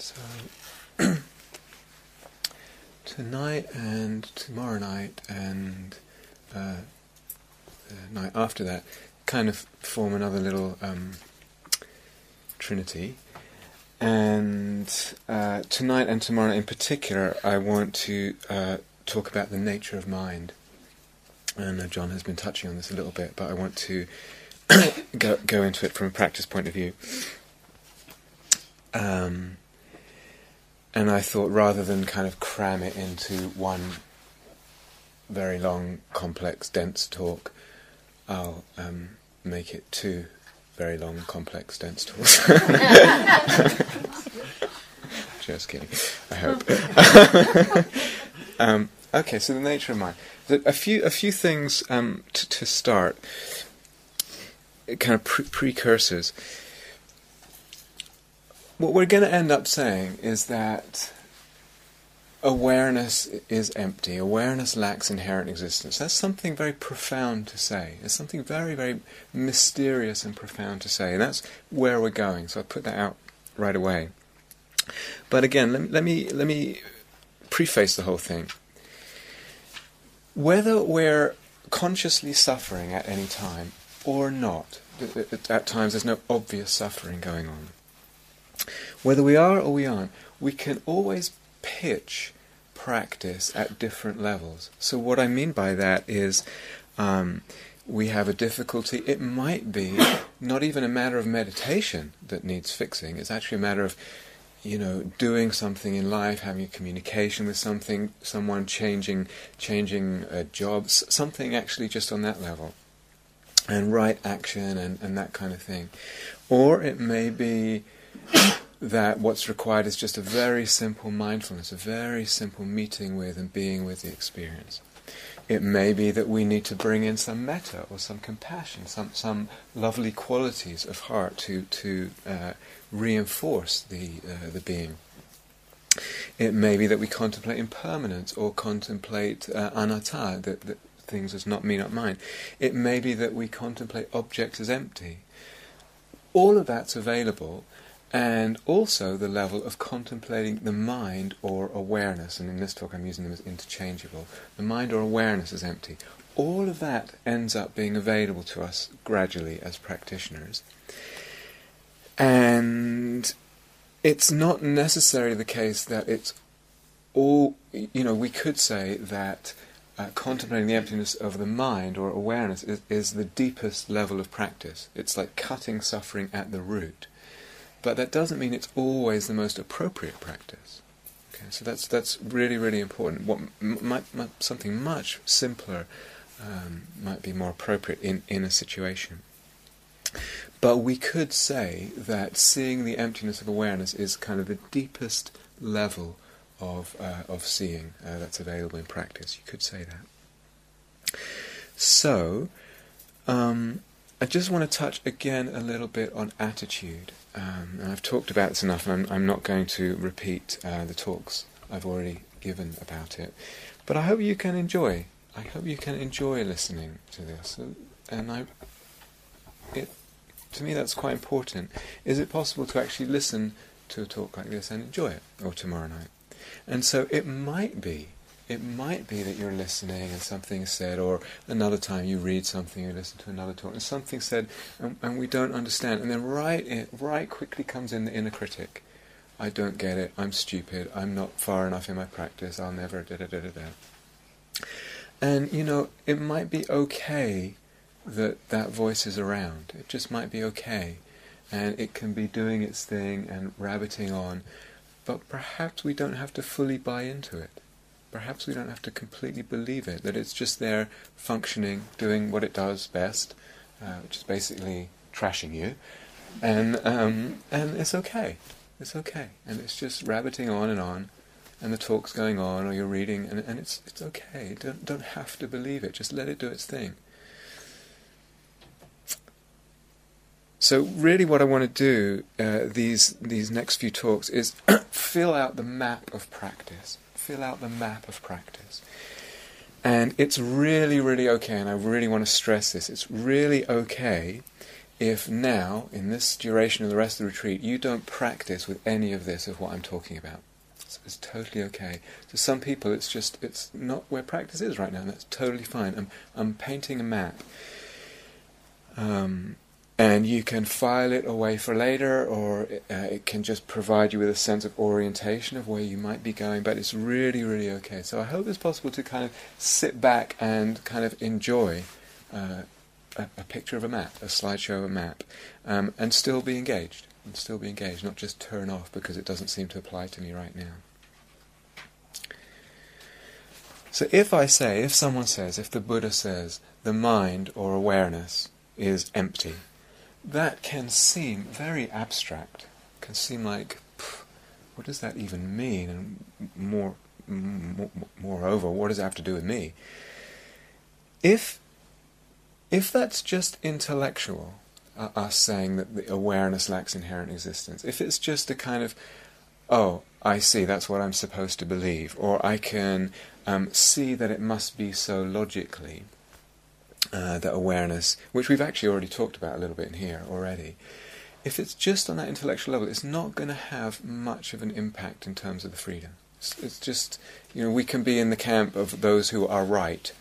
So tonight and tomorrow night and uh, the night after that kind of form another little um, trinity. And uh, tonight and tomorrow in particular, I want to uh, talk about the nature of mind. And uh, John has been touching on this a little bit, but I want to go, go into it from a practice point of view. Um, and I thought rather than kind of cram it into one very long, complex, dense talk, I'll um, make it two very long, complex, dense talks. Just kidding. I hope. um, okay, so the nature of mind. A few, a few things um, to, to start. Kind of pre- precursors what we're going to end up saying is that awareness is empty. Awareness lacks inherent existence. That's something very profound to say. It's something very, very mysterious and profound to say. And that's where we're going. So I put that out right away. But again, let me, let me, let me preface the whole thing. Whether we're consciously suffering at any time or not, at times there's no obvious suffering going on whether we are or we aren't, we can always pitch practice at different levels. So, what I mean by that is um, we have a difficulty. It might be not even a matter of meditation that needs fixing, it's actually a matter of you know, doing something in life, having a communication with something, someone changing, changing a job, something actually just on that level, and right action and, and that kind of thing. Or it may be that what's required is just a very simple mindfulness, a very simple meeting with and being with the experience. It may be that we need to bring in some metta or some compassion, some some lovely qualities of heart to to uh, reinforce the uh, the being. It may be that we contemplate impermanence or contemplate uh, anatta, that, that things as not me, not mine. It may be that we contemplate objects as empty. All of that's available and also the level of contemplating the mind or awareness, and in this talk I'm using them as interchangeable. The mind or awareness is empty. All of that ends up being available to us gradually as practitioners. And it's not necessarily the case that it's all, you know, we could say that uh, contemplating the emptiness of the mind or awareness is, is the deepest level of practice. It's like cutting suffering at the root. But that doesn't mean it's always the most appropriate practice. Okay, so that's that's really really important. What might, might something much simpler um, might be more appropriate in in a situation. But we could say that seeing the emptiness of awareness is kind of the deepest level of uh, of seeing uh, that's available in practice. You could say that. So, um, I just want to touch again a little bit on attitude. Um, and I've talked about this enough, and I'm, I'm not going to repeat uh, the talks I've already given about it. But I hope you can enjoy. I hope you can enjoy listening to this. And I, it, to me, that's quite important. Is it possible to actually listen to a talk like this and enjoy it, or tomorrow night? And so it might be it might be that you're listening and something is said, or another time you read something, you listen to another talk, and something said, and, and we don't understand, and then right, in, right quickly comes in the inner critic. I don't get it. I'm stupid. I'm not far enough in my practice. I'll never da da da da da. And you know, it might be okay that that voice is around. It just might be okay, and it can be doing its thing and rabbiting on, but perhaps we don't have to fully buy into it perhaps we don't have to completely believe it, that it's just there functioning, doing what it does best, uh, which is basically trashing you, and, um, and it's okay. It's okay. And it's just rabbiting on and on, and the talk's going on, or you're reading, and, and it's, it's okay. Don't, don't have to believe it, just let it do its thing. So really, what I want to do uh, these these next few talks is fill out the map of practice fill out the map of practice. And it's really, really okay, and I really want to stress this it's really okay if now, in this duration of the rest of the retreat, you don't practice with any of this of what I'm talking about. So it's totally okay. To some people, it's just it's not where practice is right now, and that's totally fine. I'm I'm painting a map, um, and you can file it away for later, or uh, it can just provide you with a sense of orientation of where you might be going. But it's really, really okay. So I hope it's possible to kind of sit back and kind of enjoy. Uh, a, a, picture of a map, a slideshow of a map, um, and still be engaged, and still be engaged, not just turn off because it doesn't seem to apply to me right now. So if I say, if someone says, if the Buddha says, the mind or awareness is empty, that can seem very abstract. Can seem like, what does that even mean? And more, more, moreover, what does it have to do with me? If if that's just intellectual, uh, us saying that the awareness lacks inherent existence, if it's just a kind of, oh, I see, that's what I'm supposed to believe, or I can um, see that it must be so logically, uh, that awareness, which we've actually already talked about a little bit in here already, if it's just on that intellectual level, it's not going to have much of an impact in terms of the freedom. It's, it's just, you know, we can be in the camp of those who are right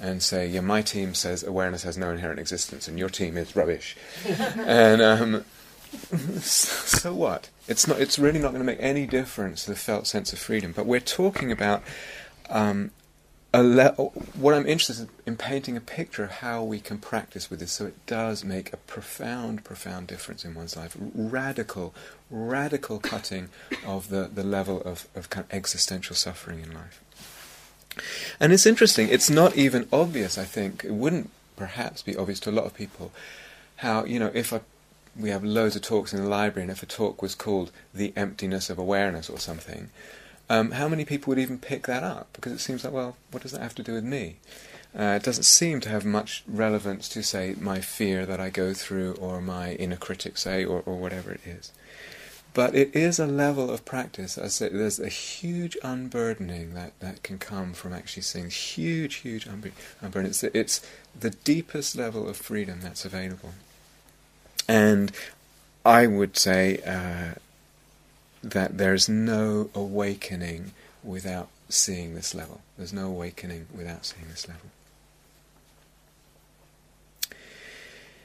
and say, yeah, my team says awareness has no inherent existence, and your team is rubbish. and um, so what? It's not. It's really not going to make any difference to the felt sense of freedom. But we're talking about um, what I'm interested in painting a picture of how we can practice with this, so it does make a profound, profound difference in one's life. Radical, radical cutting of the, the level of, of kind of existential suffering in life. And it's interesting, it's not even obvious, I think, it wouldn't perhaps be obvious to a lot of people, how, you know, if we have loads of talks in the library, and if a talk was called The Emptiness of Awareness or something, um, how many people would even pick that up? Because it seems like, well, what does that have to do with me? Uh, it doesn't seem to have much relevance to, say, my fear that I go through, or my inner critic, say, or, or whatever it is. But it is a level of practice. I say there's a huge unburdening that, that can come from actually seeing huge, huge unburdening. It's, it's the deepest level of freedom that's available. And I would say uh, that there's no awakening without seeing this level. There's no awakening without seeing this level.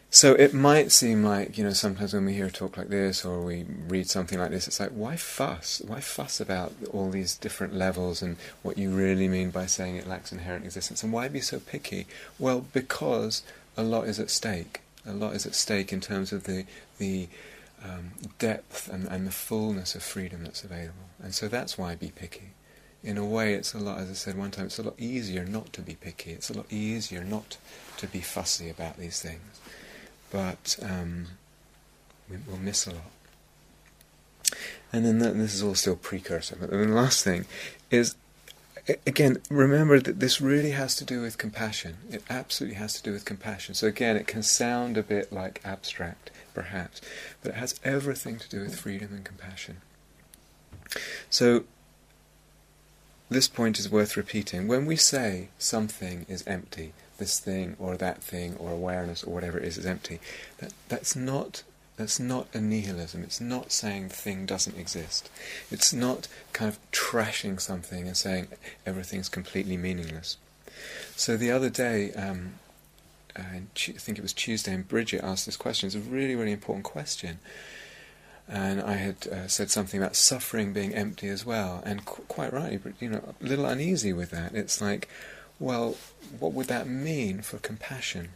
So it might seem like, you know, sometimes when we hear a talk like this or we read something like this, it's like, why fuss? Why fuss about all these different levels and what you really mean by saying it lacks inherent existence? And why be so picky? Well, because a lot is at stake. A lot is at stake in terms of the, the um, depth and, and the fullness of freedom that's available. And so that's why be picky. In a way, it's a lot, as I said one time, it's a lot easier not to be picky. It's a lot easier not to be fussy about these things but um, we, will miss a lot. And then the, this is all still precursor. But then the last thing is, again, remember that this really has to do with compassion. It absolutely has to do with compassion. So again, it can sound a bit like abstract, perhaps, but it has everything to do with freedom and compassion. So this point is worth repeating. When we say something is empty, this thing or that thing or awareness or whatever it is is empty. That that's not that's not a nihilism. It's not saying the thing doesn't exist. It's not kind of trashing something and saying everything's completely meaningless. So the other day, um, I think it was Tuesday, and Bridget asked this question. It's a really, really important question. And I had uh, said something about suffering being empty as well, and qu- quite right, but you know, a little uneasy with that. It's like, well, what would that mean for compassion?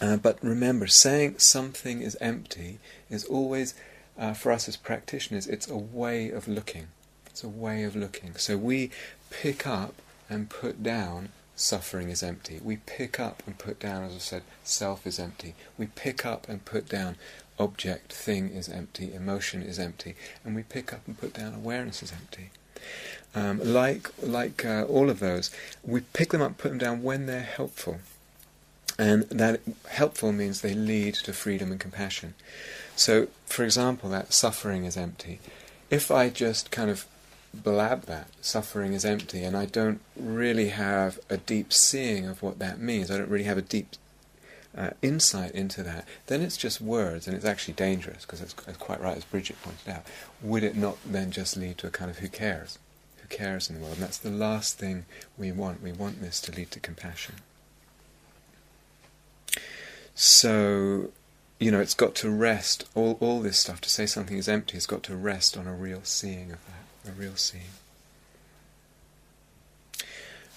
Uh, but remember, saying something is empty is always, uh, for us as practitioners, it's a way of looking. It's a way of looking. So we pick up and put down suffering is empty. We pick up and put down, as I said, self is empty. We pick up and put down object, thing is empty, emotion is empty. And we pick up and put down awareness is empty. Um, like like uh, all of those, we pick them up, put them down when they're helpful, and that helpful means they lead to freedom and compassion. So, for example, that suffering is empty. If I just kind of blab that suffering is empty, and I don't really have a deep seeing of what that means, I don't really have a deep uh, insight into that, then it's just words, and it's actually dangerous because it's, it's quite right, as Bridget pointed out. Would it not then just lead to a kind of who cares? Who cares in the world? And that's the last thing we want. We want this to lead to compassion. So, you know, it's got to rest, all, all this stuff, to say something is empty, has got to rest on a real seeing of that, a real seeing.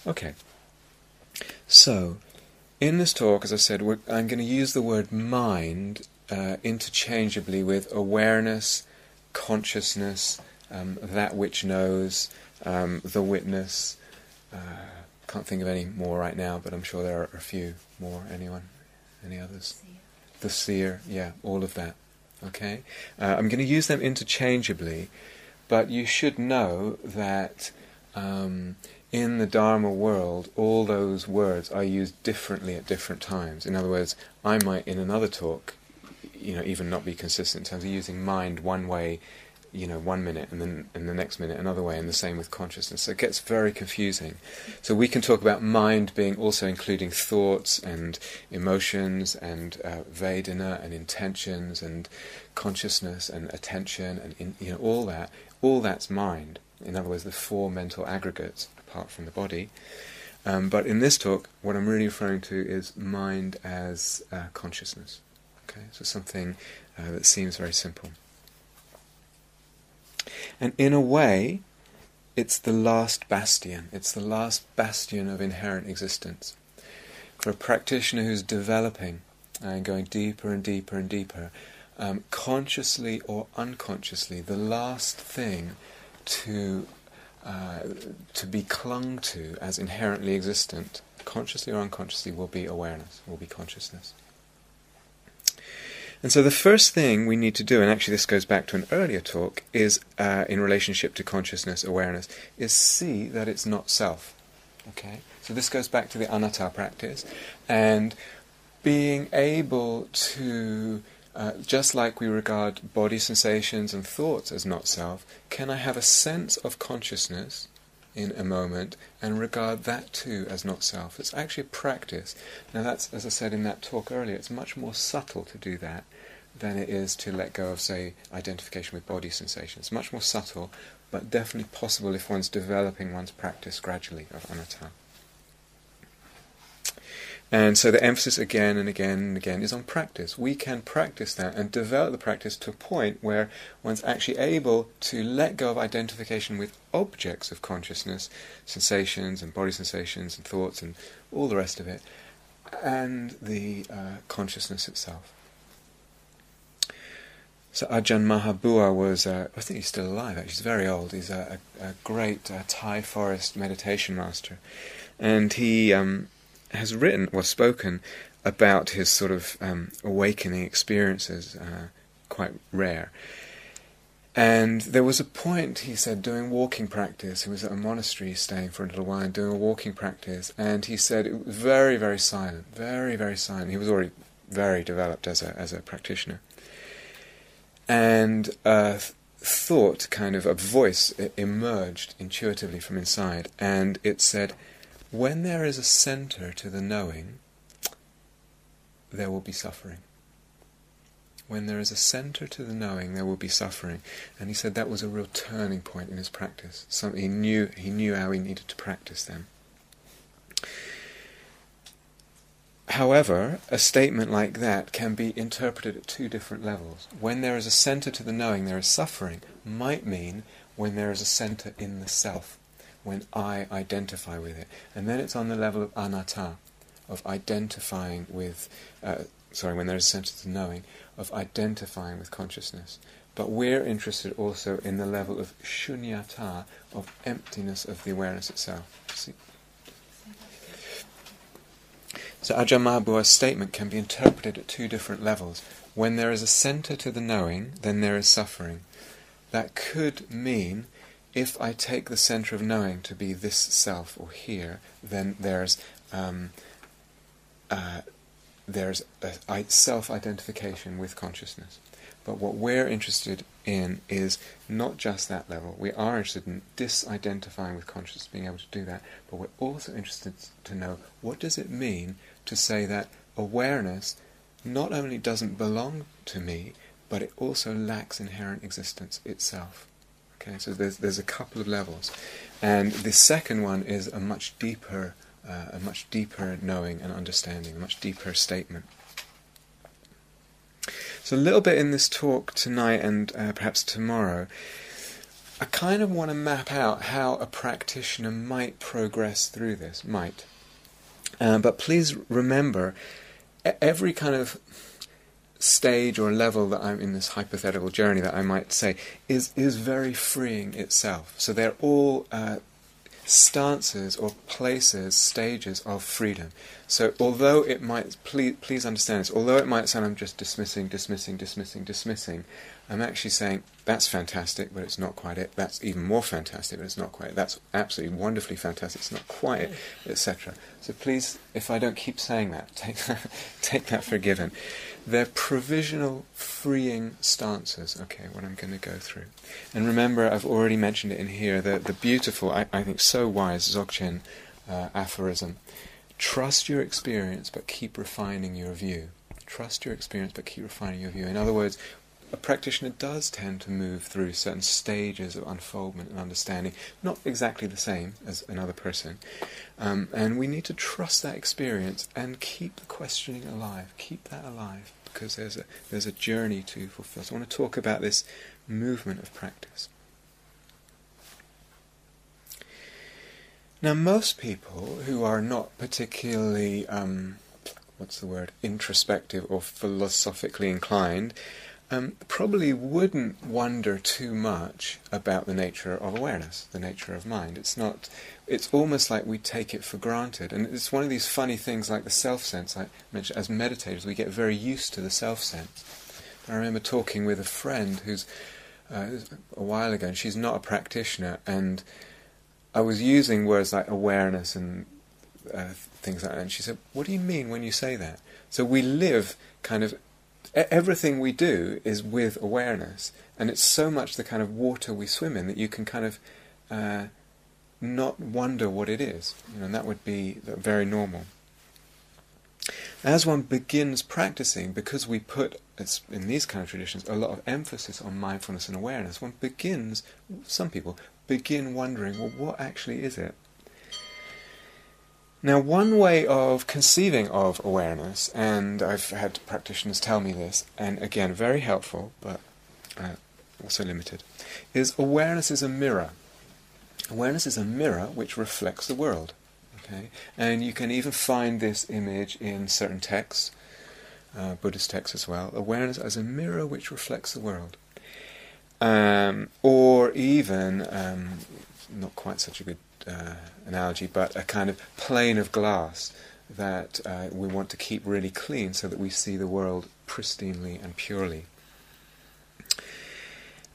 Okay. So, in this talk, as I said, I'm going to use the word mind uh, interchangeably with awareness, consciousness, um, that which knows, um, the witness. Uh, can't think of any more right now, but I'm sure there are a few more. Anyone? Any others? The seer, yeah, all of that. Okay? Uh, I'm going to use them interchangeably, but you should know that um, in the Dharma world, all those words are used differently at different times. In other words, I might, in another talk, you know, even not be consistent in terms of using mind one way you know, one minute and then in the next minute another way, and the same with consciousness. So it gets very confusing. So we can talk about mind being also including thoughts and emotions and uh, Vedana and intentions and consciousness and attention and in, you know all that. All that's mind. In other words, the four mental aggregates apart from the body. Um, but in this talk, what I'm really referring to is mind as uh, consciousness. Okay, so something uh, that seems very simple. And in a way, it's the last bastion. It's the last bastion of inherent existence. For a practitioner who's developing and going deeper and deeper and deeper, um, consciously or unconsciously, the last thing to uh, to be clung to as inherently existent, consciously or unconsciously, will be awareness, will be consciousness. And so the first thing we need to do, and actually this goes back to an earlier talk, is uh, in relationship to consciousness awareness, is see that it's not self. Okay, so this goes back to the anatta practice, and being able to, uh, just like we regard body sensations and thoughts as not self, can I have a sense of consciousness in a moment and regard that too as not self. It's actually a practice. Now, that's, as I said in that talk earlier, it's much more subtle to do that than it is to let go of, say, identification with body sensations. Much more subtle, but definitely possible if one's developing one's practice gradually of anatta. And so the emphasis again and again and again is on practice. We can practice that and develop the practice to a point where one's actually able to let go of identification with objects of consciousness, sensations and body sensations and thoughts and all the rest of it, and the uh, consciousness itself. So Ajahn Maha Bua was, uh, I think he's still alive actually, he's very old, he's a, a, a great uh, Thai forest meditation master. And he um, has written or spoken about his sort of um, awakening experiences, uh, quite rare. And there was a point, he said, doing walking practice. He was at a monastery staying for a little while, doing a walking practice, and he said it was very, very silent, very, very silent. He was already very developed as a as a practitioner and a thought, kind of a voice, emerged intuitively from inside, and it said, When there is a center to the knowing, there will be suffering. When there is a center to the knowing, there will be suffering. And he said that was a real turning point in his practice. Something he knew he knew how he needed to practice them. However, a statement like that can be interpreted at two different levels. When there is a center to the knowing, there is suffering, might mean when there is a center in the self, when I identify with it. And then it's on the level of anatta, of identifying with, uh, sorry, when there is a to the knowing, of identifying with consciousness. But we're interested also in the level of shunyata, of emptiness of the awareness itself. See? So Ajahn statement can be interpreted at two different levels. When there is a center to the knowing, then there is suffering. That could mean if I take the center of knowing to be this self or here, then there's um, uh, there's a, self-identification with consciousness. But what we're interested in is not just that level. We are interested in disidentifying with consciousness, being able to do that, but we're also interested to know what does it mean to say that awareness not only doesn't belong to me, but it also lacks inherent existence itself. Okay, so there's there's a couple of levels, and the second one is a much deeper, uh, a much deeper knowing and understanding, a much deeper statement. So a little bit in this talk tonight and uh, perhaps tomorrow, I kind of want to map out how a practitioner might progress through this. Might, uh, but please remember, every kind of stage or level that I'm in this hypothetical journey that I might say is is very freeing itself. So they're all uh, stances or places, stages of freedom. So although it might please please understand this, although it might sound I'm just dismissing, dismissing, dismissing, dismissing, I'm actually saying that's fantastic, but it's not quite it. That's even more fantastic, but it's not quite it. That's absolutely wonderfully fantastic, it's not quite it, etc. So please, if I don't keep saying that, take that, take that for given. They're provisional, freeing stances, okay, what I'm going to go through. And remember, I've already mentioned it in here, the, the beautiful, I, I think so wise Dzogchen uh, aphorism. Trust your experience, but keep refining your view. Trust your experience, but keep refining your view. In other words, a practitioner does tend to move through certain stages of unfoldment and understanding, not exactly the same as another person. Um, and we need to trust that experience and keep the questioning alive, keep that alive, because there's a, there's a journey to fulfill. So I want to talk about this movement of practice. Now, most people who are not particularly, um, what's the word, introspective or philosophically inclined, um, probably wouldn't wonder too much about the nature of awareness, the nature of mind. It's not. It's almost like we take it for granted, and it's one of these funny things like the self sense. I mentioned as meditators, we get very used to the self sense. I remember talking with a friend who's uh, a while ago, and she's not a practitioner, and I was using words like awareness and uh, things like that, and she said, "What do you mean when you say that?" So we live kind of everything we do is with awareness, and it's so much the kind of water we swim in that you can kind of uh, not wonder what it is, you know, and that would be very normal. As one begins practicing, because we put in these kind of traditions a lot of emphasis on mindfulness and awareness, one begins, some people begin wondering, well, what actually is it? Now, one way of conceiving of awareness, and I've had practitioners tell me this, and again, very helpful, but uh, also limited, is awareness is a mirror. Awareness is a mirror which reflects the world. Okay, and you can even find this image in certain texts, uh, Buddhist texts as well. Awareness as a mirror which reflects the world, um, or even um, not quite such a good uh, analogy, but a kind of plane of glass that uh, we want to keep really clean so that we see the world pristinely and purely.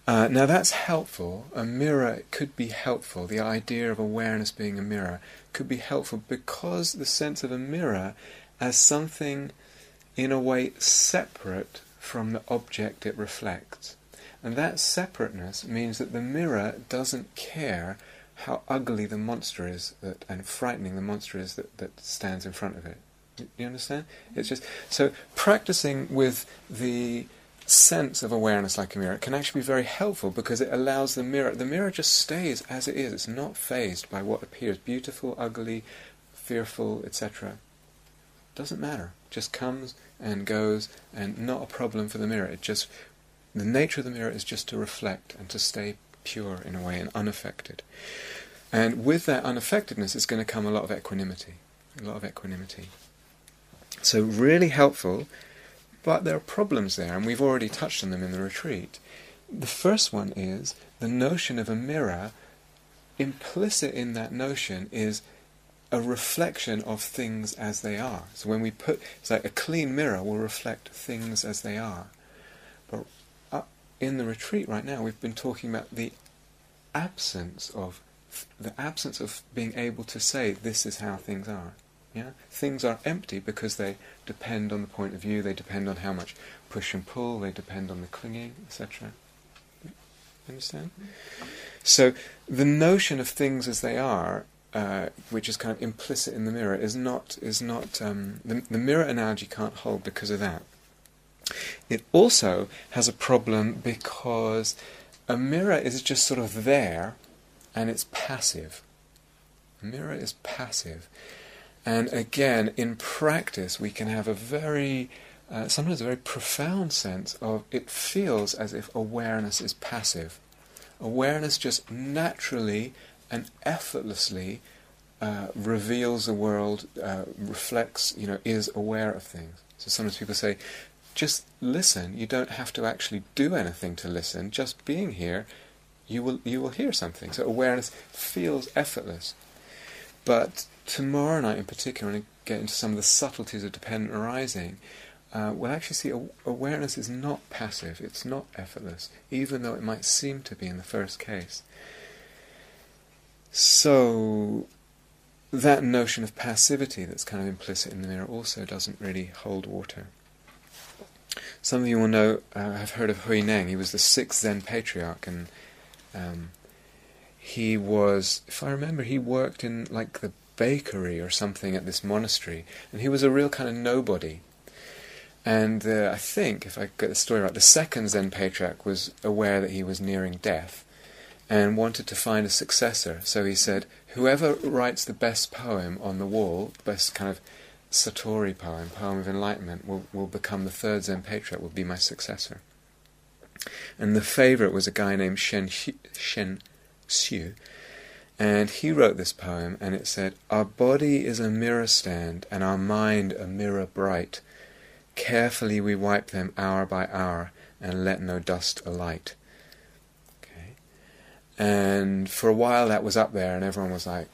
Uh, now that's helpful. A mirror could be helpful. The idea of awareness being a mirror could be helpful because the sense of a mirror as something in a way separate from the object it reflects. And that separateness means that the mirror doesn't care how ugly the monster is that, and frightening the monster is that, that stands in front of it. You understand? It's just so practicing with the sense of awareness like a mirror can actually be very helpful because it allows the mirror the mirror just stays as it is. It's not fazed by what appears beautiful, ugly, fearful, etc. Doesn't matter. Just comes and goes and not a problem for the mirror. It just the nature of the mirror is just to reflect and to stay pure in a way and unaffected. And with that unaffectedness is going to come a lot of equanimity. A lot of equanimity. So, really helpful, but there are problems there, and we've already touched on them in the retreat. The first one is the notion of a mirror. Implicit in that notion is a reflection of things as they are. So when we put, it's like a clean mirror will reflect things as they are. In the retreat right now, we've been talking about the absence of the absence of being able to say this is how things are. Yeah, things are empty because they depend on the point of view. They depend on how much push and pull. They depend on the clinging, etc. Understand? So the notion of things as they are uh, which is kind of implicit in the mirror, is not is not um, the, the mirror analogy can't hold because of that. It also has a problem because a mirror is just sort of there, and it's passive. A mirror is passive, and again, in practice, we can have a very uh, sometimes a very profound sense of it feels as if awareness is passive. Awareness just naturally and effortlessly uh, reveals the world, uh, reflects, you know, is aware of things. So sometimes people say, just listen. You don't have to actually do anything to listen. Just being here, you will you will hear something. So awareness feels effortless. But tomorrow night, in particular, when I get into some of the subtleties of dependent arising, uh, we'll actually see awareness is not passive. It's not effortless, even though it might seem to be in the first case. So that notion of passivity that's kind of implicit in the mirror also doesn't really hold water. Some of you will know, uh, have heard of Hui Neng. He was the sixth Zen patriarch, and um, he was, if I remember, he worked in like the bakery or something at this monastery, and he was a real kind of nobody. And uh, I think, if I get the story right, the second Zen patriarch was aware that he was nearing death, and wanted to find a successor. So he said, whoever writes the best poem on the wall, best kind of Satori poem, poem of enlightenment, will, will become the third Zen patriarch, will be my successor. And the favorite was a guy named Shen, Shen Xiu, and he wrote this poem, and it said, Our body is a mirror stand, and our mind a mirror bright. Carefully we wipe them hour by hour, and let no dust alight. Okay. And for a while that was up there, and everyone was like,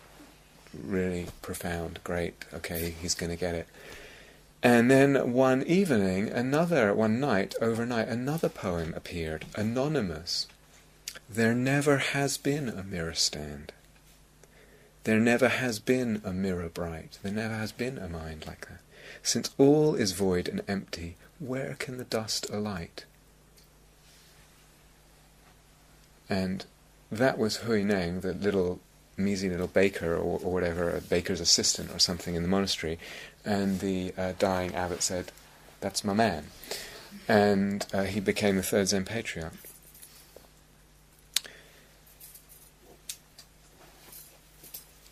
really profound, great, okay, he's going to get it. And then one evening, another, one night, overnight, another poem appeared, anonymous. There never has been a mirror stand. There never has been a mirror bright. There never has been a mind like that. Since all is void and empty, where can the dust alight? And that was Hui Neng, the little measly little baker or, or, whatever, a baker's assistant or something in the monastery, and the uh, dying abbot said, "That's my man," and uh, he became the third Zen patriarch.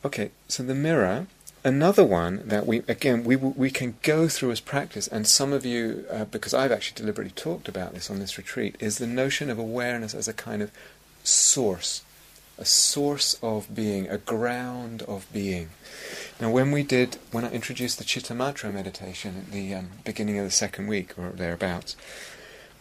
Okay, so the mirror, another one that we again we we can go through as practice, and some of you, uh, because I've actually deliberately talked about this on this retreat, is the notion of awareness as a kind of source, a source of being, a ground of being. Now, when we did, when I introduced the Chittamatra meditation at the um, beginning of the second week or thereabouts,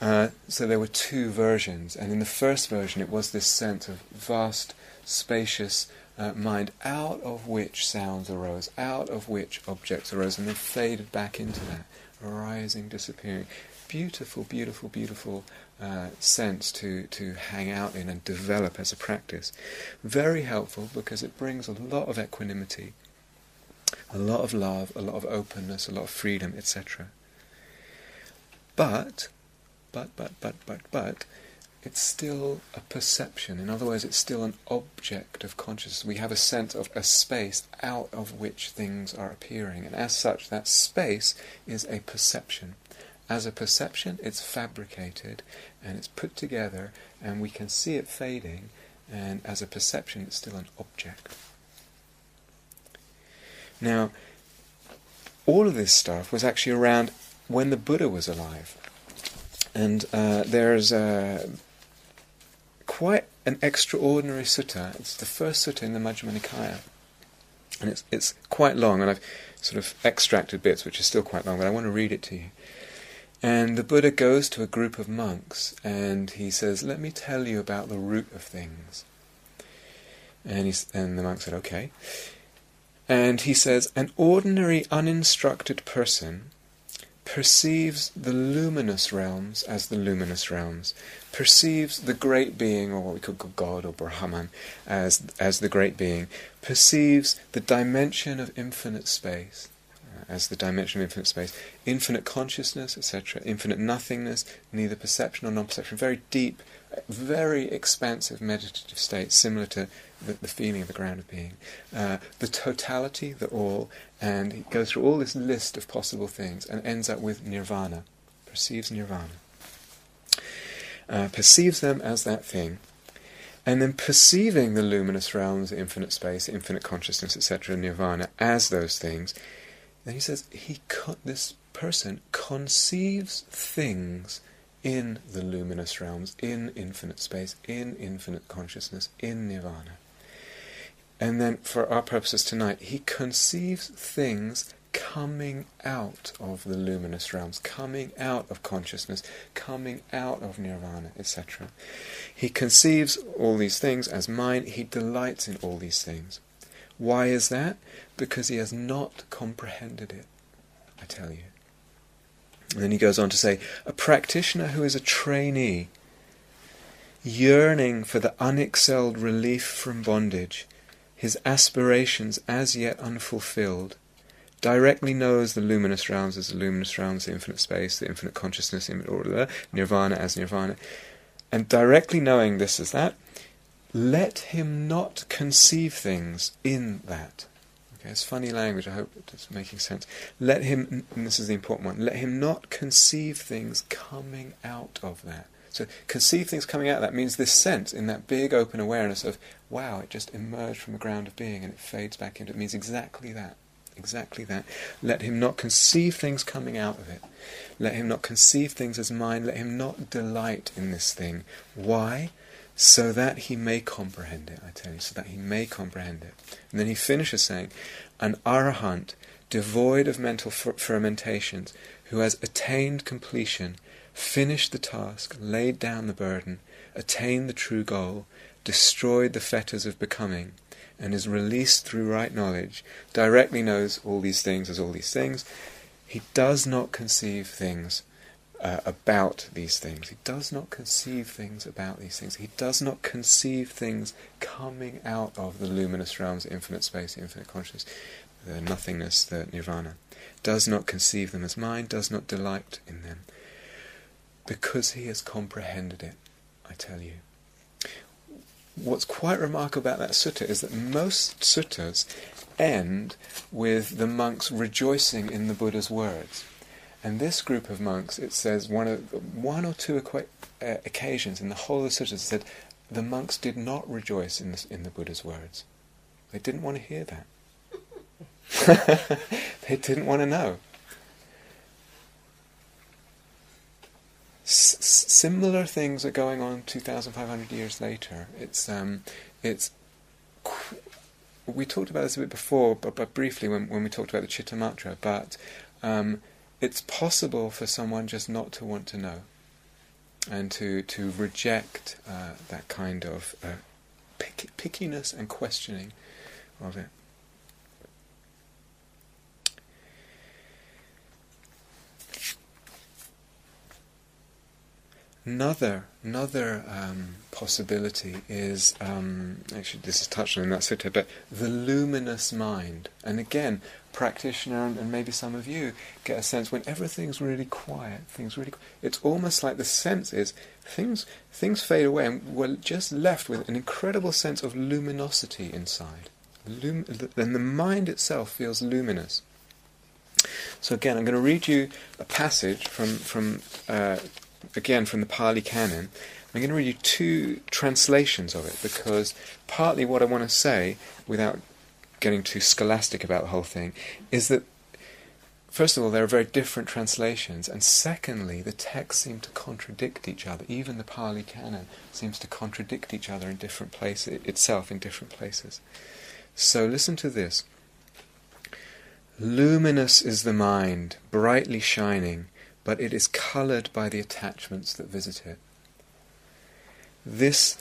uh, so there were two versions, and in the first version it was this sense of vast, spacious uh, mind out of which sounds arose, out of which objects arose, and then faded back into that, arising, disappearing. Beautiful, beautiful, beautiful uh, sense to, to hang out in and develop as a practice. Very helpful because it brings a lot of equanimity, a lot of love, a lot of openness, a lot of freedom, etc. But, but, but, but, but, but, it's still a perception. In other words, it's still an object of consciousness. We have a sense of a space out of which things are appearing, and as such, that space is a perception. As a perception, it's fabricated and it's put together, and we can see it fading, and as a perception, it's still an object. Now, all of this stuff was actually around when the Buddha was alive. And uh, there's a, quite an extraordinary sutta. It's the first sutta in the Majjhima Nikaya. And it's, it's quite long, and I've sort of extracted bits which are still quite long, but I want to read it to you. And the Buddha goes to a group of monks and he says, Let me tell you about the root of things. And, he's, and the monk said, Okay. And he says, An ordinary uninstructed person perceives the luminous realms as the luminous realms, perceives the great being, or what we could call God or Brahman, as, as the great being, perceives the dimension of infinite space as the dimension of infinite space, infinite consciousness, etc., infinite nothingness, neither perception or non perception, very deep very expansive meditative state, similar to the, the feeling of the ground of being. Uh, the totality, the all, and he goes through all this list of possible things and ends up with nirvana, perceives nirvana. Uh, perceives them as that thing, and then perceiving the luminous realms, infinite space, infinite consciousness, etc., nirvana, as those things, then he says he this person conceives things in the luminous realms, in infinite space, in infinite consciousness, in nirvana. And then, for our purposes tonight, he conceives things coming out of the luminous realms, coming out of consciousness, coming out of nirvana, etc. He conceives all these things as mine, he delights in all these things. Why is that? Because he has not comprehended it, I tell you. And then he goes on to say, a practitioner who is a trainee, yearning for the unexcelled relief from bondage, his aspirations as yet unfulfilled, directly knows the luminous realms as the luminous realms, the infinite space, the infinite consciousness, nirvana as nirvana, and directly knowing this as that, let him not conceive things in that. Okay, it's funny language, I hope it's making sense. Let him, and this is the important one, let him not conceive things coming out of that. So conceive things coming out of that means this sense in that big open awareness of, wow, it just emerged from the ground of being and it fades back into it. means exactly that. Exactly that. Let him not conceive things coming out of it. Let him not conceive things as mine. Let him not delight in this thing. Why? So that he may comprehend it, I tell you, so that he may comprehend it. And then he finishes saying, An arahant, devoid of mental fer- fermentations, who has attained completion, finished the task, laid down the burden, attained the true goal, destroyed the fetters of becoming, and is released through right knowledge, directly knows all these things as all these things, he does not conceive things uh, about these things. He does not conceive things about these things. He does not conceive things coming out of the luminous realms, infinite space, infinite consciousness, the nothingness, the nirvana. Does not conceive them as mine, does not delight in them. Because he has comprehended it, I tell you. What's quite remarkable about that sutta is that most suttas end with the monks rejoicing in the Buddha's words. And this group of monks, it says one, of, one or two equa- uh, occasions in the whole of the sutras said the monks did not rejoice in the, in the Buddha's words. They didn't want to hear that. they didn't want to know. S- similar things are going on 2,500 years later. It's um, it's qu- we talked about this a bit before, but, but briefly when, when we talked about the Chittamatra. But um, it's possible for someone just not to want to know and to, to reject uh, that kind of uh, pick, pickiness and questioning of it. Another another um, possibility is um, actually this is touched on in that sutta, but the luminous mind. And again, practitioner and, and, maybe some of you get a sense when everything's really quiet, things really. It's almost like the sense is things things fade away, and we're just left with an incredible sense of luminosity inside. Lum- the mind itself feels luminous. So again, I'm going to read you a passage from from uh, again from the Pali Canon. I'm going to read you two translations of it because partly what I want to say, without getting too scholastic about the whole thing, is that first of all, there are very different translations, and secondly, the texts seem to contradict each other. Even the Pali Canon seems to contradict each other in different places, itself in different places. So listen to this. Luminous is the mind, brightly shining, but it is coloured by the attachments that visit it. This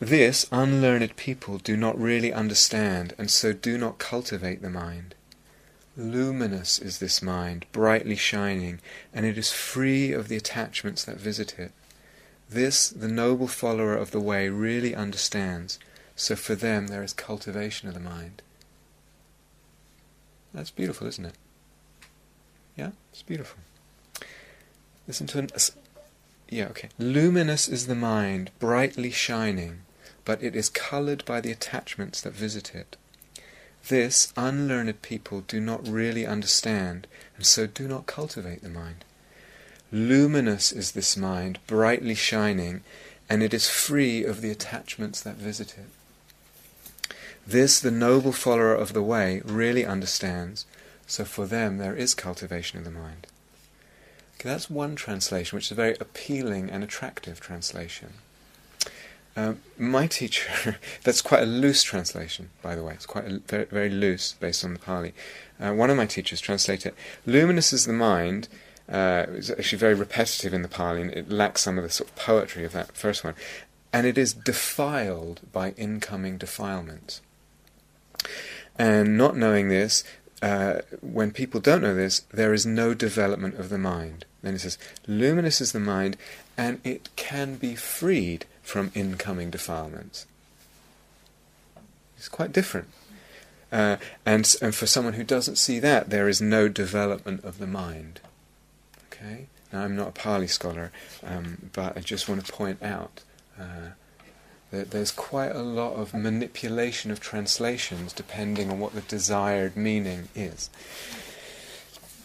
this unlearned people do not really understand, and so do not cultivate the mind. Luminous is this mind, brightly shining, and it is free of the attachments that visit it. This the noble follower of the way really understands, so for them there is cultivation of the mind. That's beautiful, isn't it? Yeah, it's beautiful. Listen to an, yeah, okay. Luminous is the mind, brightly shining, but it is coloured by the attachments that visit it. This unlearned people do not really understand, and so do not cultivate the mind. Luminous is this mind, brightly shining, and it is free of the attachments that visit it. This the noble follower of the way really understands, so for them there is cultivation of the mind. Okay, that's one translation, which is a very appealing and attractive translation. Um, my teacher, that's quite a loose translation, by the way. It's quite a, very, very loose based on the Pali. Uh, one of my teachers translated it. Luminous is the mind. Uh, it's actually very repetitive in the Pali, and it lacks some of the sort of poetry of that first one. And it is defiled by incoming defilement. And not knowing this, uh, when people don't know this, there is no development of the mind. Then it says, luminous is the mind, and it can be freed from incoming defilements. It's quite different. Uh, and, and for someone who doesn't see that, there is no development of the mind. Okay? Now, I'm not a Pali scholar, um, but I just want to point out uh, there's quite a lot of manipulation of translations depending on what the desired meaning is.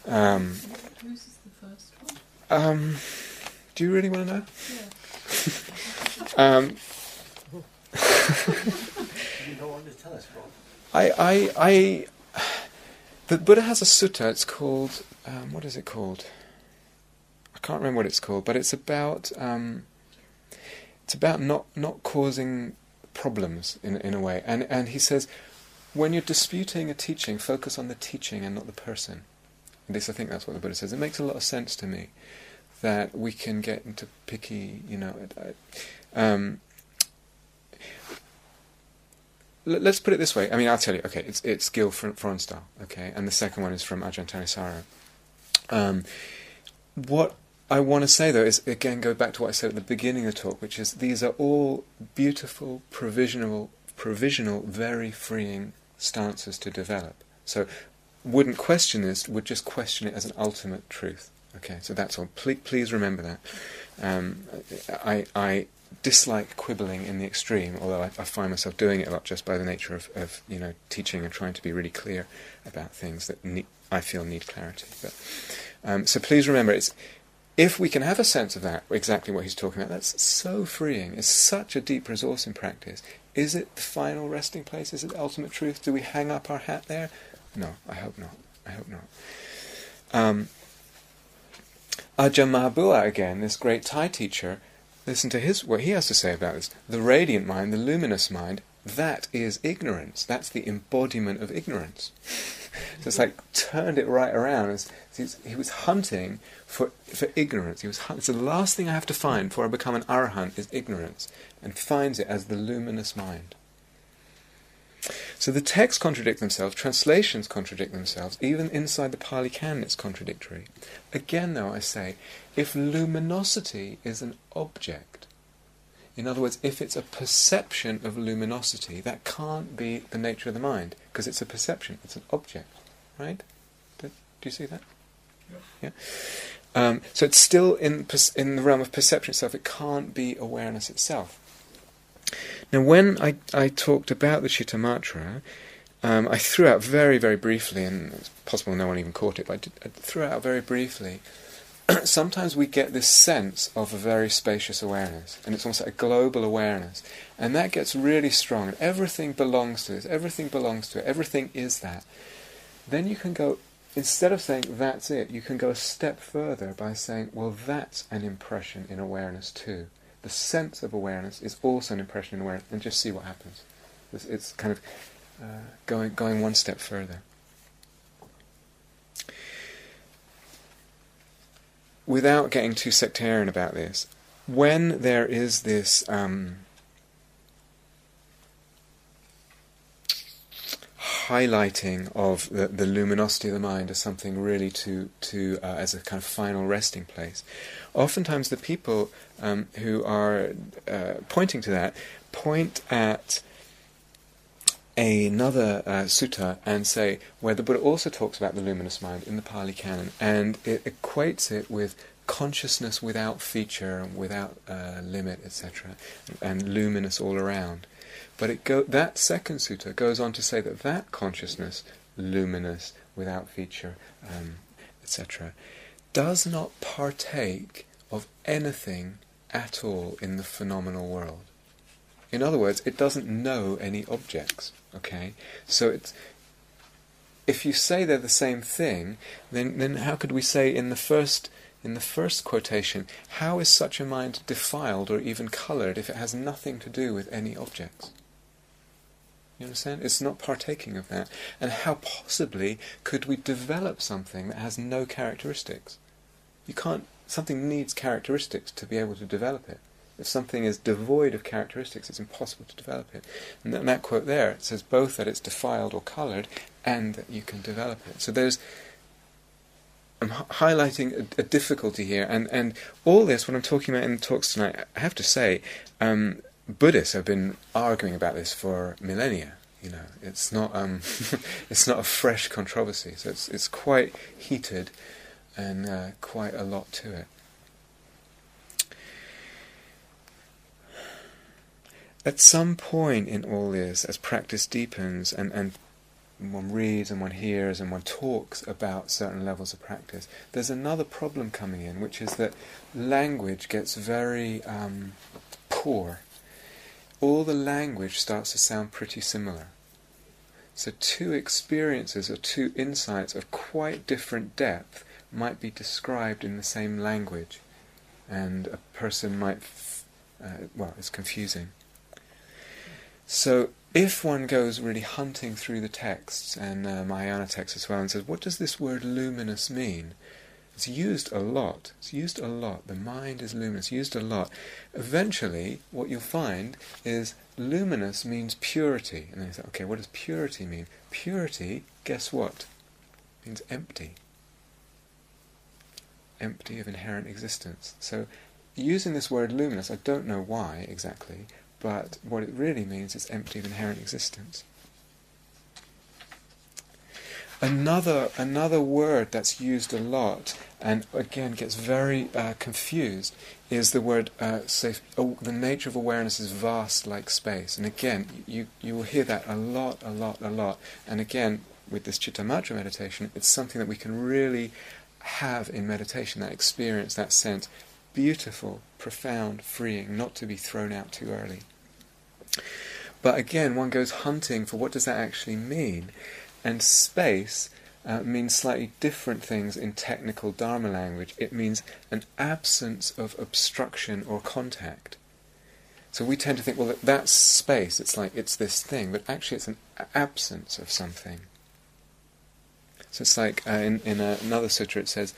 Um, Whose is the first one? um, do you really want to know? Yeah. Um, You don't want to tell us, Rob? I, I, I, the Buddha has a sutta. It's called, um, what is it called? I can't remember what it's called, but it's about, um, it's about not not causing problems in in a way. And and he says, when you're disputing a teaching, focus on the teaching and not the person. Least I think that's what the Buddha says. It makes a lot of sense to me that we can get into picky, you know. Um, let's put it this way. I mean, I'll tell you. Okay, it's it's Gil Fr- Fronsdal. Okay, and the second one is from Ajahn Thanissaro. Um, what I want to say though is again go back to what I said at the beginning of the talk, which is these are all beautiful, provisional, provisional, very freeing stances to develop. So, wouldn't question this. Would just question it as an ultimate truth. Okay, so that's all. Please, please remember that. Um, I, I dislike quibbling in the extreme, although I, I find myself doing it a lot just by the nature of, of you know teaching and trying to be really clear about things that I feel need clarity. But um, so please remember, it's if we can have a sense of that, exactly what he's talking about, that's so freeing. It's such a deep resource in practice. Is it the final resting place? Is it the ultimate truth? Do we hang up our hat there? No, I hope not. I hope not. Um, Ajahn again, this great Thai teacher, listen to his what he has to say about this. The radiant mind, the luminous mind, that is ignorance. That's the embodiment of ignorance. so it's like turned it right around. It's, it's, he was hunting for for ignorance. He was so the last thing I have to find before I become an arahant is ignorance, and finds it as the luminous mind. So the texts contradict themselves, translations contradict themselves, even inside the Pali Canon it's contradictory. Again, though, I say, if luminosity is an object, in other words, if it's a perception of luminosity, that can't be the nature of the mind, because it's a perception, it's an object, right? Do, do you see that? Yeah. Um, so it's still in in the realm of perception itself. It can't be awareness itself. Now, when I, I talked about the Chittamatra, um, I threw out very, very briefly, and it's possible no one even caught it, but I, did, I threw out very briefly. Sometimes we get this sense of a very spacious awareness, and it's almost like a global awareness, and that gets really strong, and everything belongs to it, everything belongs to it, everything is that. Then you can go, instead of saying that's it, you can go a step further by saying, well, that's an impression in awareness too the sense of awareness is also an impression in awareness, and just see what happens. It's, it's kind of uh, going going one step further. Without getting too sectarian about this, when there is this um, highlighting of the, the luminosity of the mind as something really to to uh, as a kind of final resting place, oftentimes the people um, who are uh, pointing to that point at another uh, sutta and say where the Buddha also talks about the luminous mind in the Pali Canon, and it equates it with consciousness without feature, and without uh, limit, etc., and luminous all around. But it go, that second sutta goes on to say that that consciousness, luminous, without feature, um, etc., does not partake of anything at all in the phenomenal world. In other words, it doesn't know any objects. Okay, so it's if you say they're the same thing, then then how could we say in the first in the first quotation, how is such a mind defiled or even coloured if it has nothing to do with any objects? You understand? It's not partaking of that. And how possibly could we develop something that has no characteristics? You can't. Something needs characteristics to be able to develop it. If something is devoid of characteristics, it's impossible to develop it. And that, that quote there, it says both that it's defiled or coloured and that you can develop it. So there's I'm h- highlighting a, a, difficulty here, and, and all this, what I'm talking about in the talks tonight, I have to say, um, Buddhists have been arguing about this for millennia. You know, it's not um, it's not a fresh controversy, so it's it's quite heated, and uh, quite a lot to it. At some point in all this, as practice deepens and, and one reads and one hears and one talks about certain levels of practice, there's another problem coming in, which is that language gets very um, poor. All the language starts to sound pretty similar. So, two experiences or two insights of quite different depth might be described in the same language, and a person might, f- uh, well, it's confusing. So, if one goes really hunting through the texts, and uh, Mahayana texts as well, and says, what does this word luminous mean? It's used a lot. It's used a lot. The mind is luminous, used a lot. Eventually, what you'll find is luminous means purity. And then you say, okay, what does purity mean? Purity, guess what? Means empty. Empty of inherent existence. So, using this word luminous, I don't know why exactly, but what it really means is empty of inherent existence. Another another word that's used a lot and again gets very uh, confused is the word uh, oh, the nature of awareness is vast like space. And again you you will hear that a lot a lot a lot. And again with this Chittamatra meditation it's something that we can really have in meditation that experience that sense. Beautiful profound freeing not to be thrown out too early but again one goes hunting for what does that actually mean and space uh, means slightly different things in technical Dharma language. It means an absence of obstruction or contact. So we tend to think, well, that's space, it's like it's this thing, but actually it's an absence of something. So it's like uh, in, in another sutra it says,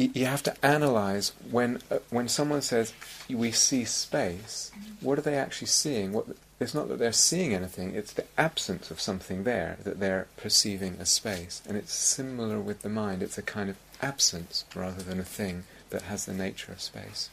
you, you have to analyze when, uh, when someone says, we see space, what are they actually seeing? What, it's not that they're seeing anything, it's the absence of something there that they're perceiving as space. And it's similar with the mind, it's a kind of absence rather than a thing that has the nature of space.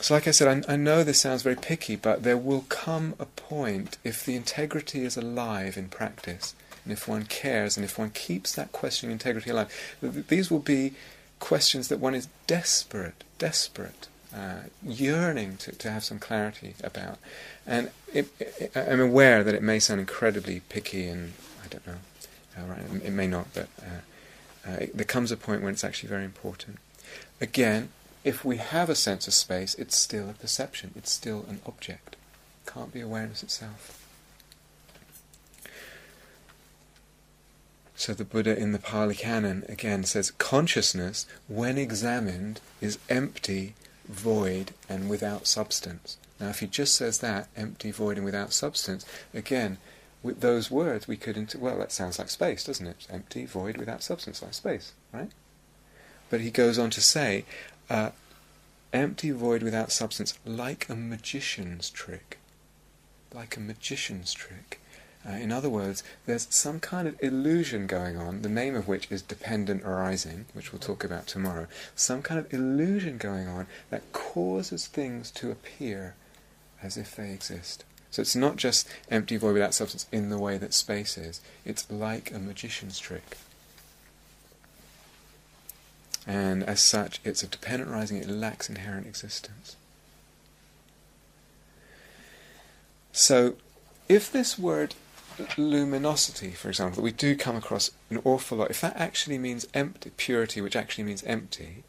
So, like I said, I, I, know this sounds very picky, but there will come a point if the integrity is alive in practice, and if one cares, and if one keeps that questioning integrity alive, these will be questions that one is desperate, desperate uh, yearning to, to have some clarity about. And it, it, I'm aware that it may sound incredibly picky and I don't know, uh, right, it may not, but uh, uh, it, there comes a point when it's actually very important. Again, if we have a sense of space, it's still a perception, it's still an object. It can't be awareness itself. So the Buddha in the Pali Canon again says consciousness, when examined, is empty void, and without substance. Now, if he just says that, empty, void, and without substance, again, with those words, we could, inter- well, that sounds like space, doesn't it? Empty, void, without substance, like space, right? But he goes on to say, uh, empty, void, without substance, like a magician's trick. Like a magician's trick. Uh, in other words, there's some kind of illusion going on, the name of which is dependent arising, which we'll talk about tomorrow. Some kind of illusion going on that causes things to appear as if they exist. So it's not just empty void without substance in the way that space is. It's like a magician's trick. and as such, it's a dependent arising, it lacks inherent existence. So, if this word luminosity, for example, that we do come across an awful lot, if that actually means empty, purity, which actually means empty,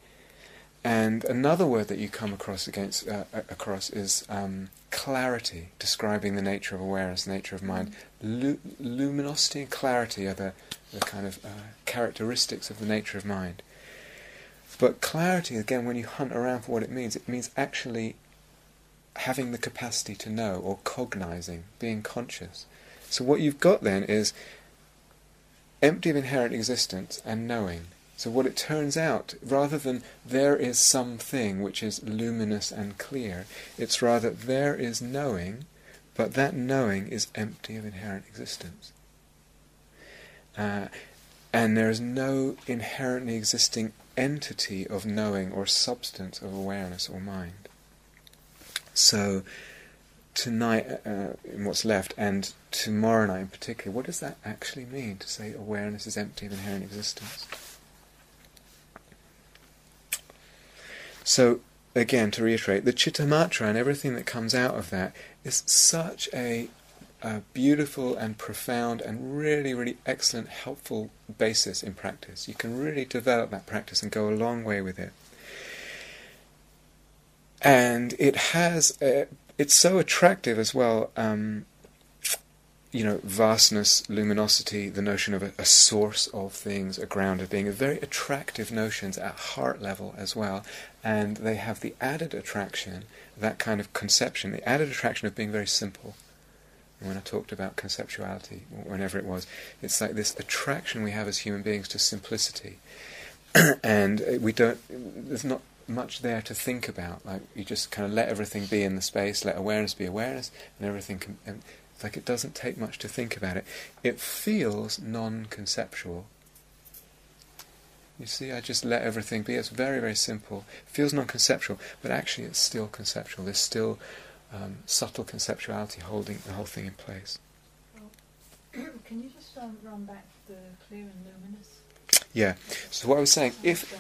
and another word that you come across against uh, across is um, clarity, describing the nature of awareness, nature of mind. Lu- luminosity and clarity are the, the kind of uh, characteristics of the nature of mind. But clarity, again, when you hunt around for what it means, it means actually having the capacity to know or cognizing, being conscious. So what you've got then is empty of inherent existence and knowing. So what it turns out, rather than there is something which is luminous and clear, it's rather there is knowing, but that knowing is empty of inherent existence. Uh, and there is no inherently existing entity of knowing or substance of awareness or mind. So tonight, uh, uh, in what's left, and tomorrow night in particular, what does that actually mean to say awareness is empty of inherent existence? So, again, to reiterate, the Chittamatra and everything that comes out of that is such a, a beautiful and profound and really, really excellent, helpful basis in practice. You can really develop that practice and go a long way with it. And it has, it's so attractive as well. Um, you know, vastness, luminosity, the notion of a, a, source of things, a ground of being, are very attractive notions at heart level as well. And they have the added attraction, that kind of conception, the added attraction of being very simple. when I talked about conceptuality, whenever it was, it's like this attraction we have as human beings to simplicity. and we don't, there's not much there to think about. Like you just kind of let everything be in the space, let awareness be awareness, and everything. Can, and like it doesn't take much to think about it. It feels non-conceptual. You see, I just let everything be. It's very, very simple. It feels non-conceptual, but actually it's still conceptual. There's still um, subtle conceptuality holding the whole thing in place. Well, can you just um, run back the clear and luminous? Yeah. So what I was saying, if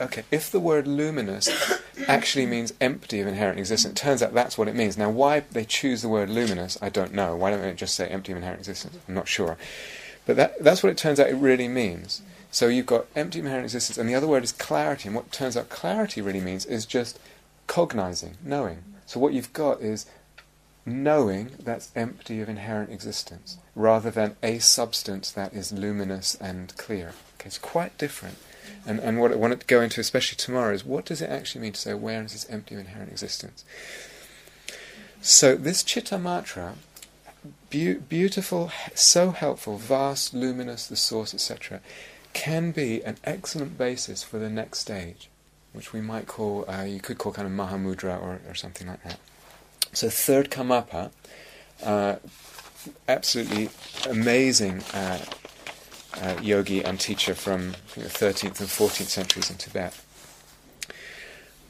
Okay, if the word luminous actually means empty of inherent existence, it turns out that's what it means. Now, why they choose the word luminous, I don't know. Why don't they just say empty of inherent existence? I'm not sure. But that, that's what it turns out it really means. So you've got empty of inherent existence, and the other word is clarity. And what turns out clarity really means is just cognizing, knowing. So what you've got is knowing that's empty of inherent existence, rather than a substance that is luminous and clear. Okay, it's quite different. And, and what I want to go into, especially tomorrow, is what does it actually mean to say awareness is empty of inherent existence? So this Chittamatra, be- beautiful, so helpful, vast, luminous, the source, etc., can be an excellent basis for the next stage, which we might call, uh, you could call kind of Mahamudra or, or something like that. So third Karmapa, uh, absolutely amazing uh, uh, yogi and teacher from the 13th and 14th centuries in Tibet.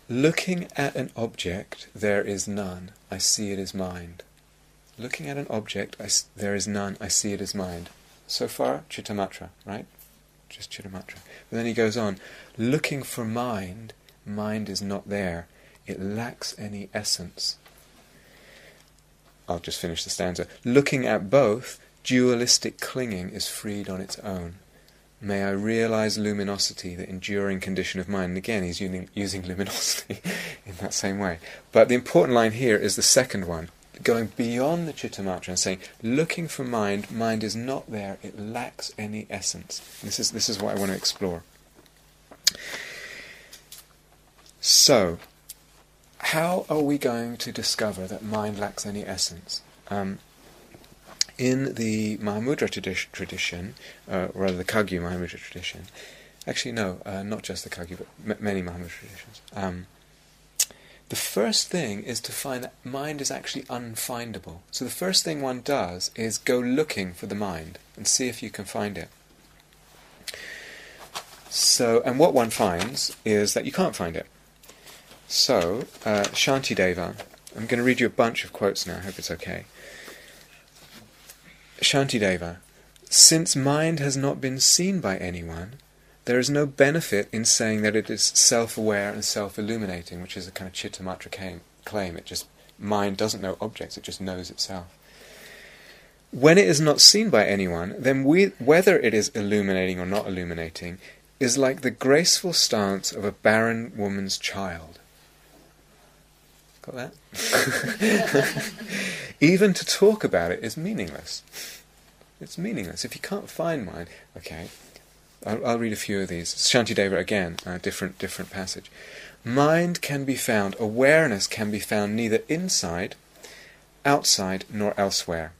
Looking at an object, there is none. I see it as mind. Looking at an object, there is none. I see it as mind. So far, Chittamatra, right? Just Chittamatra. But then he goes on. Looking for mind, mind is not there. It lacks any essence. I'll just finish the stanza. Looking at both, dualistic clinging is freed on its own. May I realize luminosity, the enduring condition of mind. And again, he's using, using luminosity in that same way. But the important line here is the second one, going beyond the Chittamatra and saying, looking for mind, mind is not there, it lacks any essence. This is, this is what I want to explore. So, how are we going to discover that mind lacks any essence? Um, in the Mahamudra tradi- tradition, uh, rather the Kagyu Mahamudra tradition, actually no, uh, not just the Kagyu, but m- many Mahamudra traditions. Um, the first thing is to find that mind is actually unfindable. So the first thing one does is go looking for the mind and see if you can find it. So, and what one finds is that you can't find it. So, uh, Shantideva, I'm going to read you a bunch of quotes now, I hope it's okay. Shantideva, since mind has not been seen by anyone, There is no benefit in saying that it is self-aware and self-illuminating, which is a kind of Chittamatra claim. It just mind doesn't know objects; it just knows itself. When it is not seen by anyone, then we, whether it is illuminating or not illuminating, is like the graceful stance of a barren woman's child. Got that? Even to talk about it is meaningless. It's meaningless. If you can't find mind, okay, I'll, I'll read a few of these. Shantideva again, a different different passage. Mind can be found, awareness can be found neither inside, outside, nor elsewhere.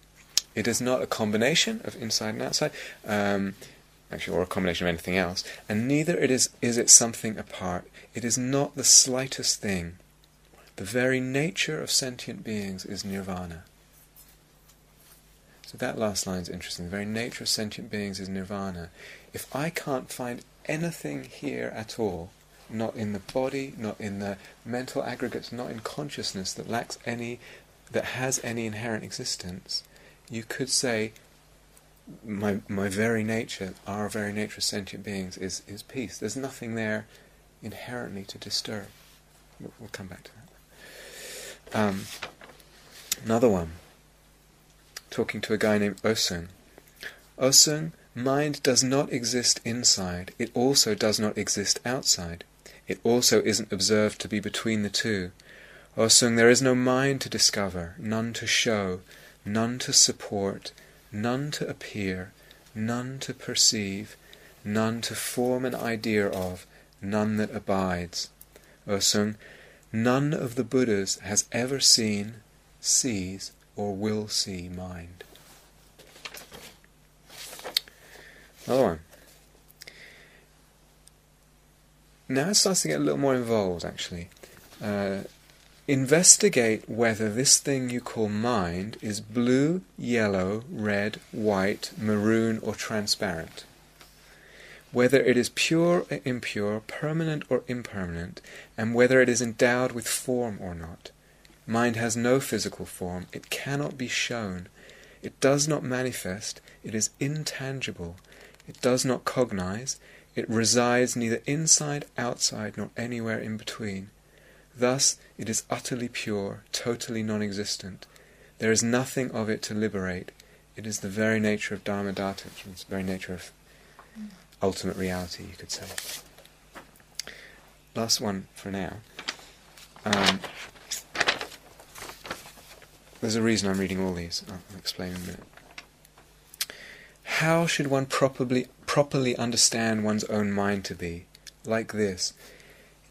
It is not a combination of inside and outside, um, actually, or a combination of anything else, and neither it is is it something apart. It is not the slightest thing. The very nature of sentient beings is nirvana. So that last line is interesting. The very nature of sentient beings is nirvana. If I can't find anything here at all, not in the body, not in the mental aggregates, not in consciousness that lacks any, that has any inherent existence, you could say, my my very nature, our very nature of sentient beings is is peace. There's nothing there inherently to disturb. We'll come back to that. Um, another one. Talking to a guy named Osung. Osung, mind does not exist inside. It also does not exist outside. It also isn't observed to be between the two. Osung, there is no mind to discover, none to show, none to support, none to appear, none to perceive, none to form an idea of, none that abides. Osung, none of the Buddhas has ever seen, sees, or will see mind. Another one. Now it starts to get a little more involved, actually. Uh, Investigate whether this thing you call mind is blue, yellow, red, white, maroon, or transparent. Whether it is pure or impure, permanent or impermanent, and whether it is endowed with form or not. Mind has no physical form, it cannot be shown, it does not manifest, it is intangible, it does not cognize, it resides neither inside, outside, nor anywhere in between. Thus it is utterly pure, totally non existent. There is nothing of it to liberate. It is the very nature of Dharmadhatu, it's very nature of ultimate reality, you could say. Last one for now. Um, there's a reason I'm reading all these. I'll explain in a minute. How should one properly properly understand one's own mind to be? Like this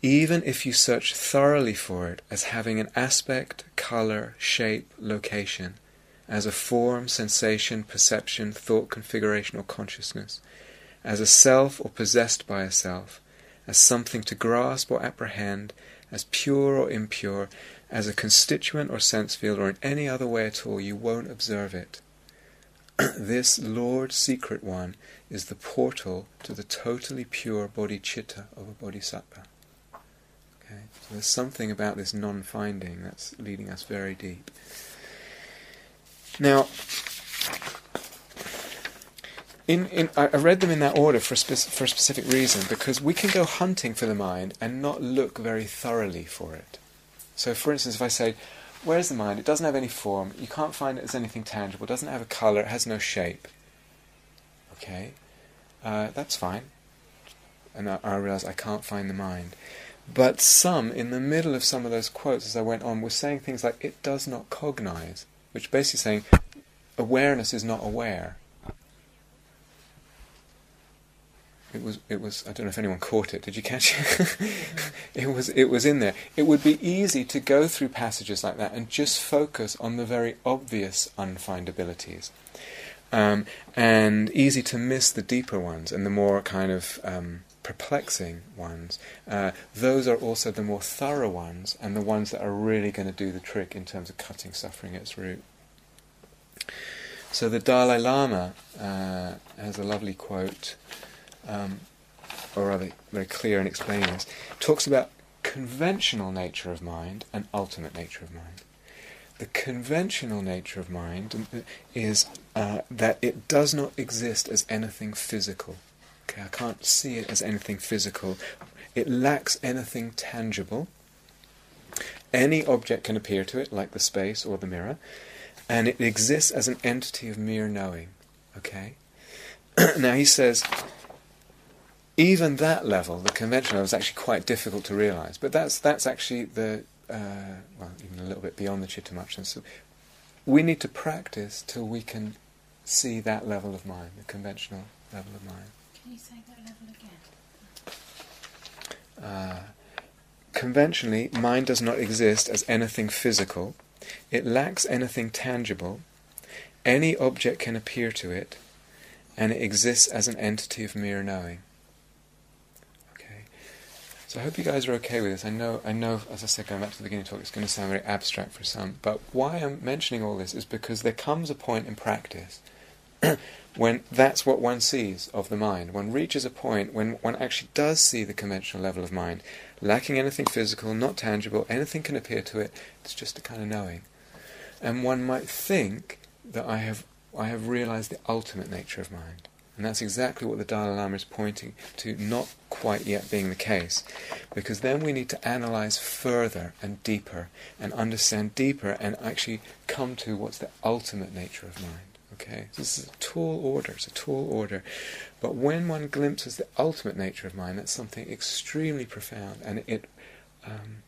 even if you search thoroughly for it as having an aspect, color, shape, location, as a form, sensation, perception, thought configuration, or consciousness, as a self or possessed by a self, as something to grasp or apprehend, as pure or impure, as a constituent or sense field, or in any other way at all, you won't observe it. this Lord Secret One is the portal to the totally pure bodhicitta of a bodhisattva. Okay? So there's something about this non-finding that's leading us very deep. Now, in, in, I read them in that order for a, for a specific reason because we can go hunting for the mind and not look very thoroughly for it. So, for instance, if I say, Where's the mind? It doesn't have any form, you can't find it as anything tangible, it doesn't have a colour, it has no shape. Okay? Uh, that's fine. And I, I realise I can't find the mind. But some, in the middle of some of those quotes as I went on, were saying things like, it does not cognize, which basically saying awareness is not aware. It was, it was, I don't know if anyone caught it. Did you catch it? it was, it was in there. It would be easy to go through passages like that and just focus on the very obvious unfindabilities. Um, and easy to miss the deeper ones and the more kind of um, perplexing ones, uh, those are also the more thorough ones and the ones that are really going to do the trick in terms of cutting suffering at its root. So the Dalai Lama uh, has a lovely quote, um, or rather, very clear in explaining this. Talks about conventional nature of mind and ultimate nature of mind. The conventional nature of mind is uh, that it does not exist as anything physical. Okay, I can't see it as anything physical. It lacks anything tangible. Any object can appear to it, like the space or the mirror, and it exists as an entity of mere knowing. Okay? now he says, even that level, the conventional level, is actually quite difficult to realize. But that's that's actually the uh, well, even a little bit beyond the chitta So we need to practice till we can see that level of mind, the conventional level of mind. Can you say that level again? Uh, conventionally, mind does not exist as anything physical. It lacks anything tangible. Any object can appear to it, and it exists as an entity of mere knowing. So I hope you guys are okay with this. I know, I know, as I said, going back to the beginning talk, it's going to sound very abstract for some. But why I'm mentioning all this is because there comes a point in practice when that's what one sees of the mind. One reaches a point when one actually does see the conventional level of mind, lacking anything physical, not tangible, anything can appear to it. It's just a kind of knowing, and one might think that I have I have realized the ultimate nature of mind. And that's exactly what the Dalai Lama is pointing to not quite yet being the case. Because then we need to analyze further and deeper and understand deeper and actually come to what's the ultimate nature of mind. Okay? This is a tall order, it's a tall order. But when one glimpses the ultimate nature of mind, that's something extremely profound and it um,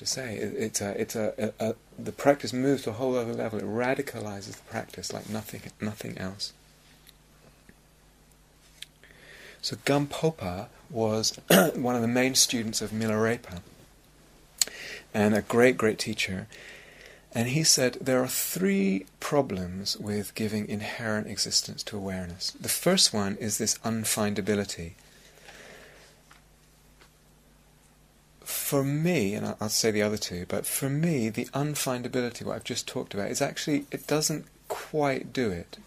to say. It, it's a, it's a, a, a, the practice moves to a whole other level. It radicalizes the practice like nothing, nothing else. So Gampopa was one of the main students of Milarepa, and a great, great teacher. And he said there are three problems with giving inherent existence to awareness. The first one is this unfindability. For me, and I'll say the other two, but for me, the unfindability, what I've just talked about, is actually, it doesn't quite do it.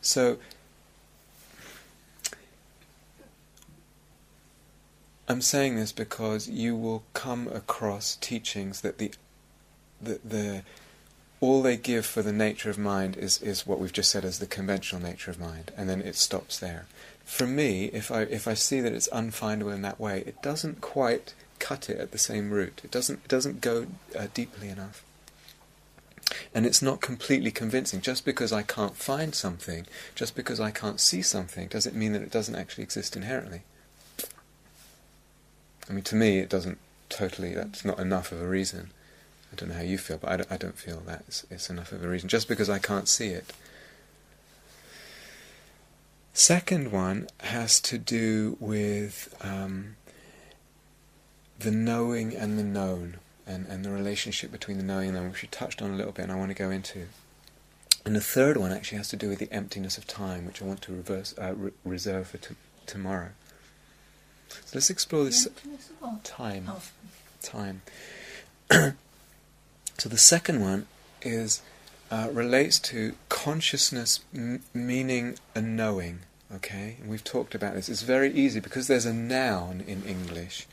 So, I'm saying this because you will come across teachings that the, the, the all they give for the nature of mind is, is what we've just said as the conventional nature of mind, and then it stops there. For me, if I if I see that it's unfindable in that way, it doesn't quite cut it at the same root. It doesn't it doesn't go uh, deeply enough. And it's not completely convincing. Just because I can't find something, just because I can't see something, doesn't mean that it doesn't actually exist inherently. I mean, to me, it doesn't totally. That's not enough of a reason. I don't know how you feel, but I don't, I don't feel that it's, it's enough of a reason. Just because I can't see it. Second one has to do with um, the knowing and the known, and, and the relationship between the knowing and the known, which we touched on a little bit, and I want to go into. And the third one actually has to do with the emptiness of time, which I want to reverse, uh, re- reserve for t- tomorrow. So let's explore this time. Oh. Time. so the second one is uh, relates to consciousness m- meaning a knowing. Okay, and we've talked about this. It's very easy because there's a noun in English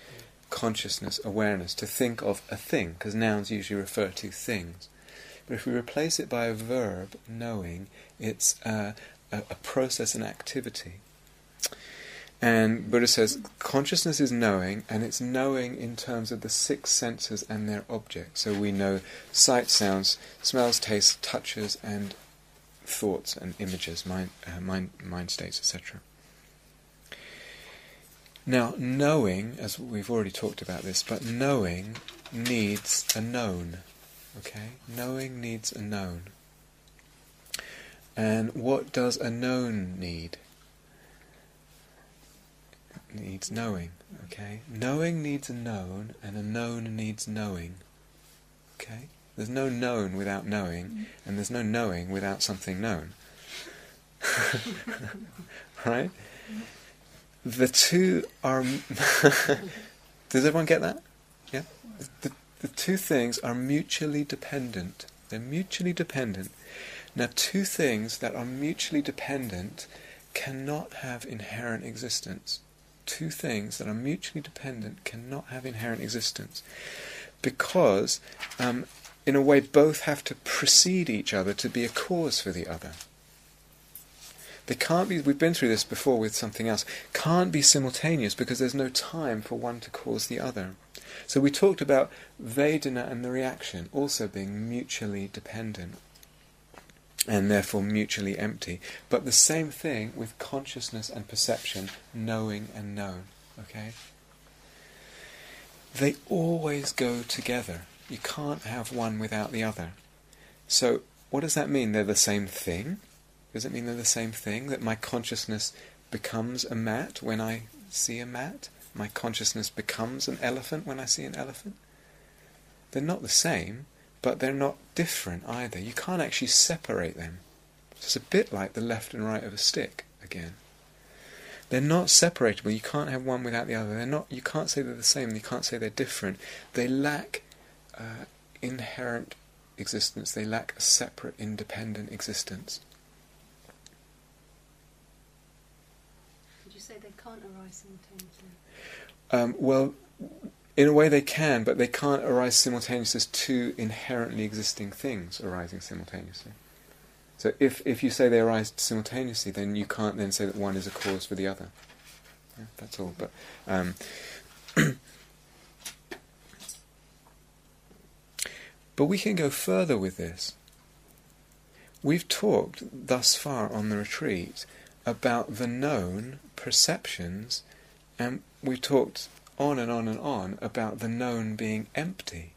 consciousness, awareness, to think of a thing, because nouns usually refer to things. But if we replace it by a verb, knowing, it's a, a, a process and activity. And Buddha says consciousness is knowing, and it's knowing in terms of the six senses and their objects. So we know sight, sounds, smells, tastes, touches, and thoughts and images, mind, uh, mind, mind states, etc. Now, knowing, as we've already talked about this, but knowing needs a known. Okay? Knowing needs a known. And what does a known need? It needs knowing. Okay? Knowing needs a known, and a known needs knowing. Okay? There's no known without knowing, mm. and there's no knowing without something known. right? Mm. The two are. Does everyone get that? Yeah? The, the two things are mutually dependent. They're mutually dependent. Now, two things that are mutually dependent cannot have inherent existence. Two things that are mutually dependent cannot have inherent existence. Because, um, in a way, both have to precede each other to be a cause for the other. They can't be, we've been through this before with something else, can't be simultaneous because there's no time for one to cause the other. So we talked about Vedana and the reaction also being mutually dependent and therefore mutually empty. But the same thing with consciousness and perception, knowing and known. Okay? They always go together. You can't have one without the other. So, what does that mean? They're the same thing? Does it mean they're the same thing? That my consciousness becomes a mat when I see a mat? My consciousness becomes an elephant when I see an elephant? They're not the same, but they're not different either. You can't actually separate them. It's a bit like the left and right of a stick again. They're not separatable. You can't have one without the other. They're not. You can't say they're the same. You can't say they're different. They lack uh, inherent existence. They lack a separate, independent existence. Did you say they can't arise simultaneously? Um, well, in a way they can, but they can't arise simultaneously as two inherently existing things arising simultaneously. So if, if you say they arise simultaneously, then you can't then say that one is a cause for the other. Yeah, that's all. But um, but we can go further with this. We've talked thus far on the retreat about the known perceptions, and we've talked on and on and on about the known being empty.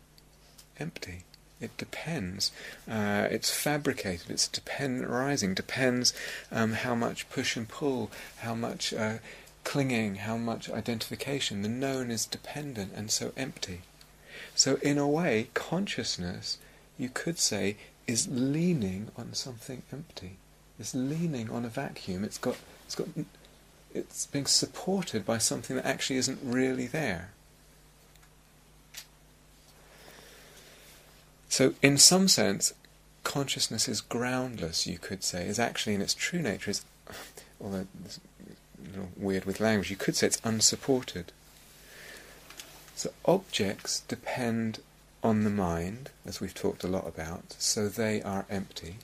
Empty. It depends. Uh, it's fabricated. It's dependent rising. Depends um, how much push and pull, how much uh, clinging, how much identification. The known is dependent and so empty. So in a way, consciousness, you could say, is leaning on something empty. It's leaning on a vacuum. It's got. It's got. It's being supported by something that actually isn't really there. So, in some sense, consciousness is groundless, you could say, is actually in its true nature, is, although it's a little weird with language, you could say it's unsupported. So, objects depend on the mind, as we've talked a lot about, so they are empty,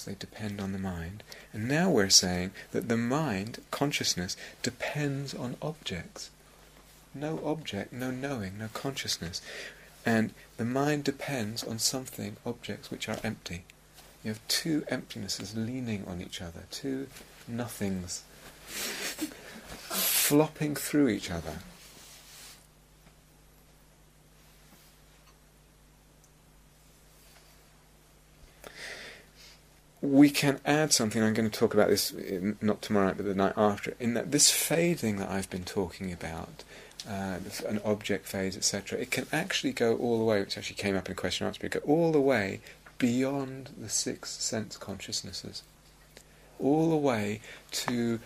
because they depend on the mind. And now we're saying that the mind, consciousness, depends on objects. No object, no knowing, no consciousness. And the mind depends on something, objects which are empty. You have two emptinesses leaning on each other, two nothings flopping through each other. We can add something, I'm going to talk about this not tomorrow but the night after, in that this fading that I've been talking about uh, an object phase, etc. It can actually go all the way, which actually came up in question answer, go all the way beyond the six sense consciousnesses, all the way to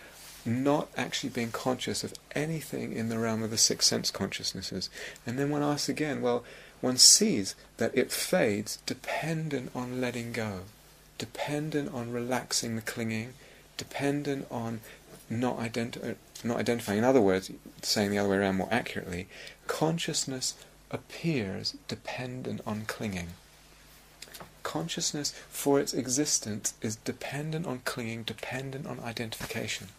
not actually being conscious of anything in the realm of the six sense consciousnesses. And then one asks again, well, one sees that it fades dependent on letting go, dependent on relaxing the clinging, dependent on not identi- uh, not identifying. In other words, saying the other way around more accurately, consciousness appears dependent on clinging. Consciousness, for its existence, is dependent on clinging, dependent on identification.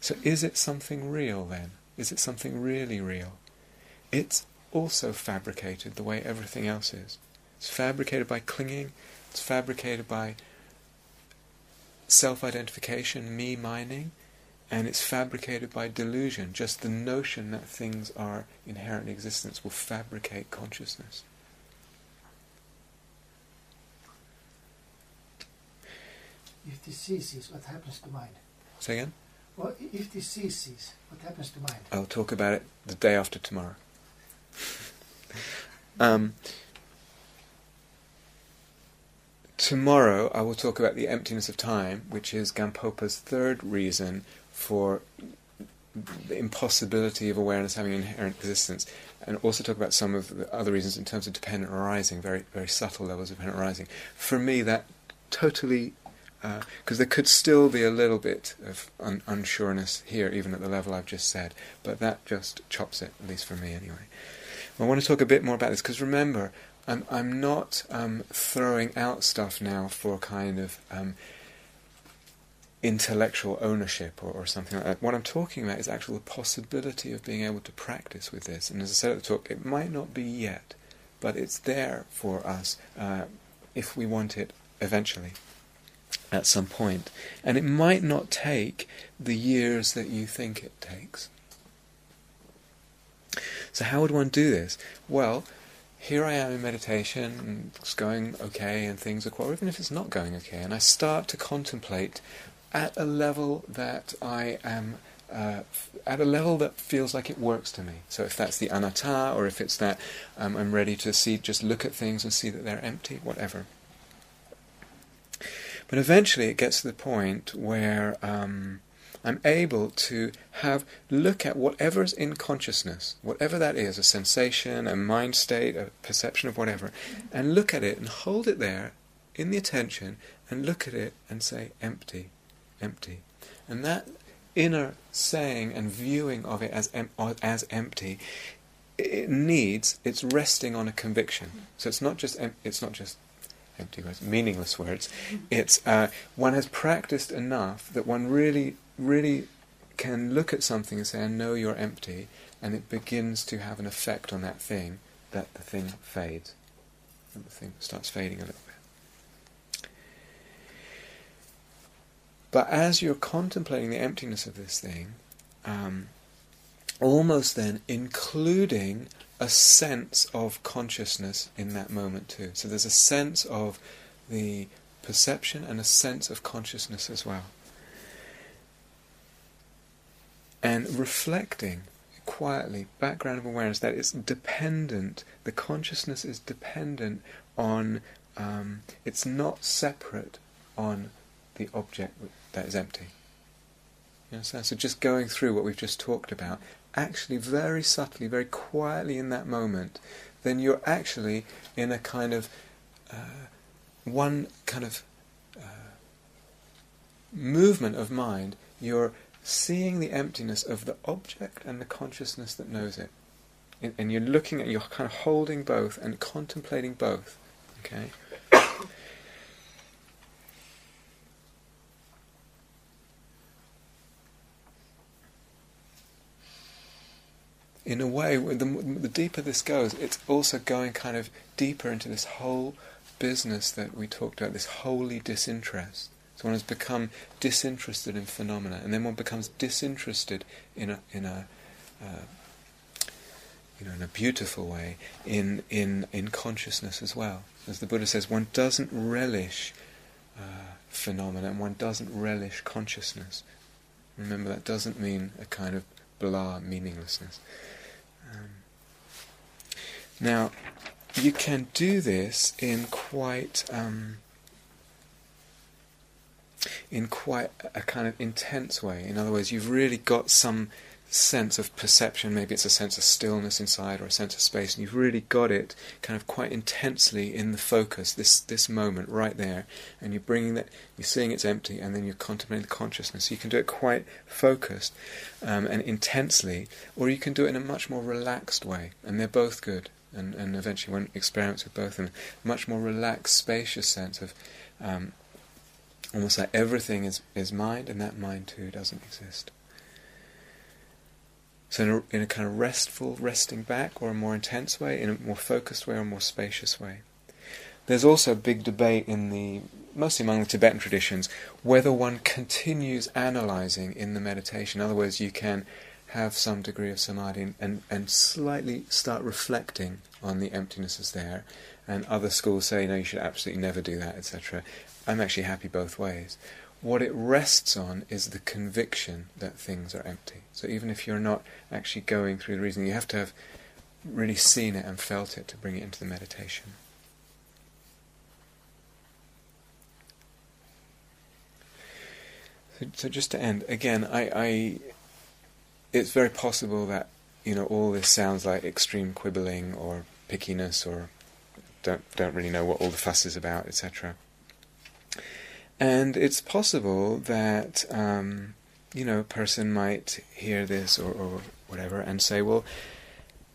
So, is it something real then? Is it something really real? It's also fabricated the way everything else is. It's fabricated by clinging, it's fabricated by self identification, me mining, and it's fabricated by delusion. Just the notion that things are inherent in existence will fabricate consciousness. If this ceases, what happens to mind? Say again? Well, if this ceases, what happens to mind? I'll talk about it the day after tomorrow. um, tomorrow I will talk about the emptiness of time, which is Gampopa's third reason for the impossibility of awareness having inherent existence, and also talk about some of the other reasons in terms of dependent arising, very very subtle levels of dependent arising. For me, that totally because uh, there could still be a little bit of un- unsureness here, even at the level I've just said, but that just chops it, at least for me anyway. I want to talk a bit more about this because remember, I'm I'm not um, throwing out stuff now for a kind of um, intellectual ownership or, or something like that. What I'm talking about is actually the possibility of being able to practice with this. And as I said at the talk, it might not be yet, but it's there for us uh, if we want it eventually at some point. And it might not take the years that you think it takes. So, how would one do this? Well, here I am in meditation, and it's going okay, and things are quite, or even if it's not going okay, and I start to contemplate at a level that I am, uh, at a level that feels like it works to me. So if that's the anatta, or if it's that um, I'm ready to see, just look at things and see that they're empty, whatever. But eventually it gets to the point where um, I'm able to have look at whatever's in consciousness, whatever that is, a sensation, a mind state, a perception of whatever, and look at it and hold it there in the attention and look at it and say empty, empty. And that inner saying and viewing of it as em- as empty it needs it's resting on a conviction so it's not just em- it's not just empty words meaningless words it's uh, one has practiced enough that one really really can look at something and say, I know you're empty, and it begins to have an effect on that thing, that the thing fades. And the thing starts fading a little bit. But as you're contemplating the emptiness of this thing, um, almost then including a sense of consciousness in that moment too. So there's a sense of the perception and a sense of consciousness as well. And reflecting quietly, background of awareness, that it's dependent, the consciousness is dependent on, um, it's not separate on the object that is empty. You understand? So just going through what we've just talked about, actually very subtly, very quietly in that moment, then you're actually in a kind of uh, one kind of uh, movement of mind. You're seeing the emptiness of the object and the consciousness that knows it. And you're looking at, you're kind of holding both and contemplating both. Okay? in a way, the, the deeper this goes, it's also going kind of deeper into this whole business that we talked about, this holy disinterest. So one has become disinterested in phenomena, and then one becomes disinterested in a in a uh, you know in a beautiful way in in in consciousness as well. As the Buddha says, one doesn't relish uh, phenomena, and one doesn't relish consciousness. Remember, that doesn't mean a kind of blah meaninglessness. Um, now, you can do this in quite. Um, in quite a kind of intense way. In other words, you've really got some sense of perception, maybe it's a sense of stillness inside or a sense of space, and you've really got it kind of quite intensely in the focus, this this moment right there, and you're bringing that, you're seeing it's empty, and then you're contemplating the consciousness. So you can do it quite focused um, and intensely, or you can do it in a much more relaxed way, and they're both good. And, and eventually, one experiments with both of them, a much more relaxed, spacious sense of um, Almost like everything is, is mind, and that mind too doesn't exist. So, in a, in a kind of restful, resting back, or a more intense way, in a more focused way, or a more spacious way. There's also a big debate in the, mostly among the Tibetan traditions, whether one continues analyzing in the meditation. In other words, you can have some degree of samadhi and, and, and slightly start reflecting on the emptinesses there. And other schools say, no, you should absolutely never do that, etc. I'm actually happy both ways. What it rests on is the conviction that things are empty. So even if you're not actually going through the reasoning, you have to have really seen it and felt it to bring it into the meditation. So, just to end, again, I, I, it's very possible that you know all this sounds like extreme quibbling or pickiness or don't don't really know what all the fuss is about, etc. And it's possible that, um, you know, a person might hear this or, or whatever and say, well,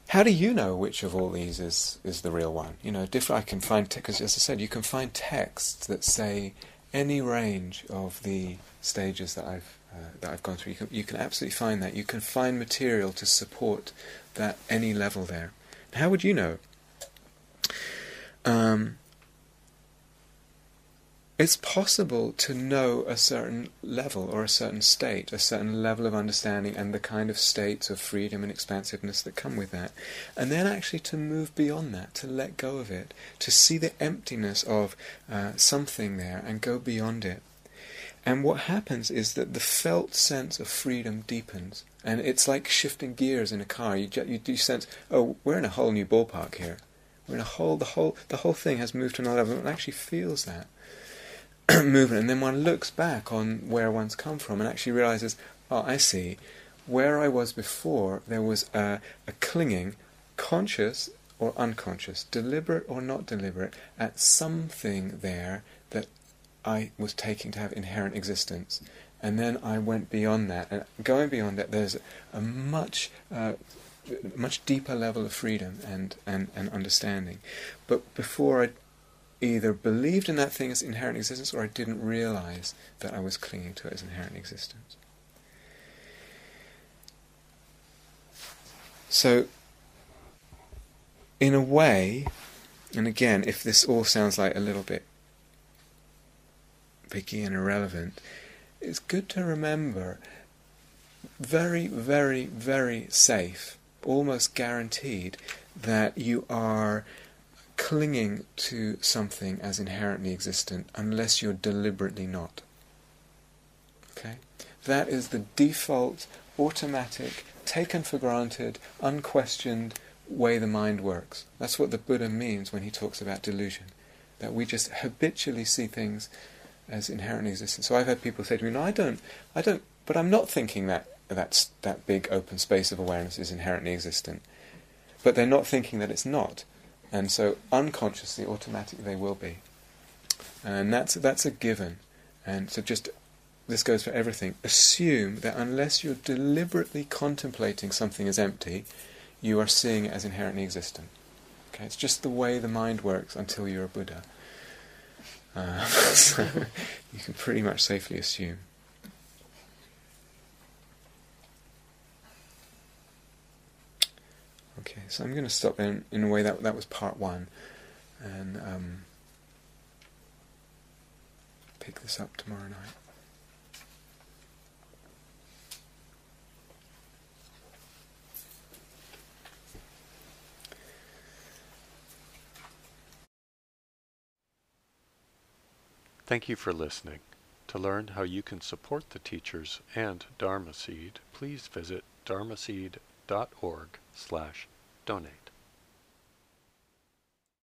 how do you know which of all these is, is the real one? You know, different. I can find because, as I said, you can find texts that say any range of the stages that I've uh, that I've gone through. You can, you can absolutely find that. You can find material to support that any level there. How would you know? Um, it's possible to know a certain level or a certain state, a certain level of understanding, and the kind of states of freedom and expansiveness that come with that. And then actually to move beyond that, to let go of it, to see the emptiness of uh, something there and go beyond it. And what happens is that the felt sense of freedom deepens. And it's like shifting gears in a car. You, you do sense, oh, we're in a whole new ballpark here. We're in a whole, the whole, the whole thing has moved to another level. And actually feels that. movement, and then one looks back on where one's come from and actually realizes, oh, I see, where I was before, there was a, a clinging, conscious or unconscious, deliberate or not deliberate, at something there that I was taking to have inherent existence. And then I went beyond that, and going beyond that, there's a much uh, much deeper level of freedom and, and, and understanding. But before I either believed in that thing as inherent existence or I didn't realize that I was clinging to it as inherent existence. So, in a way, and again, if this all sounds like a little bit picky and irrelevant, it's good to remember very, very, very safe, almost guaranteed, that you are clinging to something as inherently existent unless you're deliberately not. Okay? That is the default, automatic, taken for granted, unquestioned way the mind works. That's what the Buddha means when he talks about delusion. That we just habitually see things as inherently existent. So I've had people say to me, "No, I don't, I don't, but I'm not thinking that that's that big open space of awareness is inherently existent." But they're not thinking that it's not. And so unconsciously, automatically, they will be. And that's, that's a given. And so just, this goes for everything. Assume that unless you're deliberately contemplating something as empty, you are seeing it as inherently existent. Okay, it's just the way the mind works until you're a Buddha. Uh, so you can pretty much safely assume. Okay, so I'm going to stop in in a way that that was part one, and um, pick this up tomorrow night. Thank you for listening. To learn how you can support the teachers and Dharma Seed, please visit dharmaseed.org slash donate.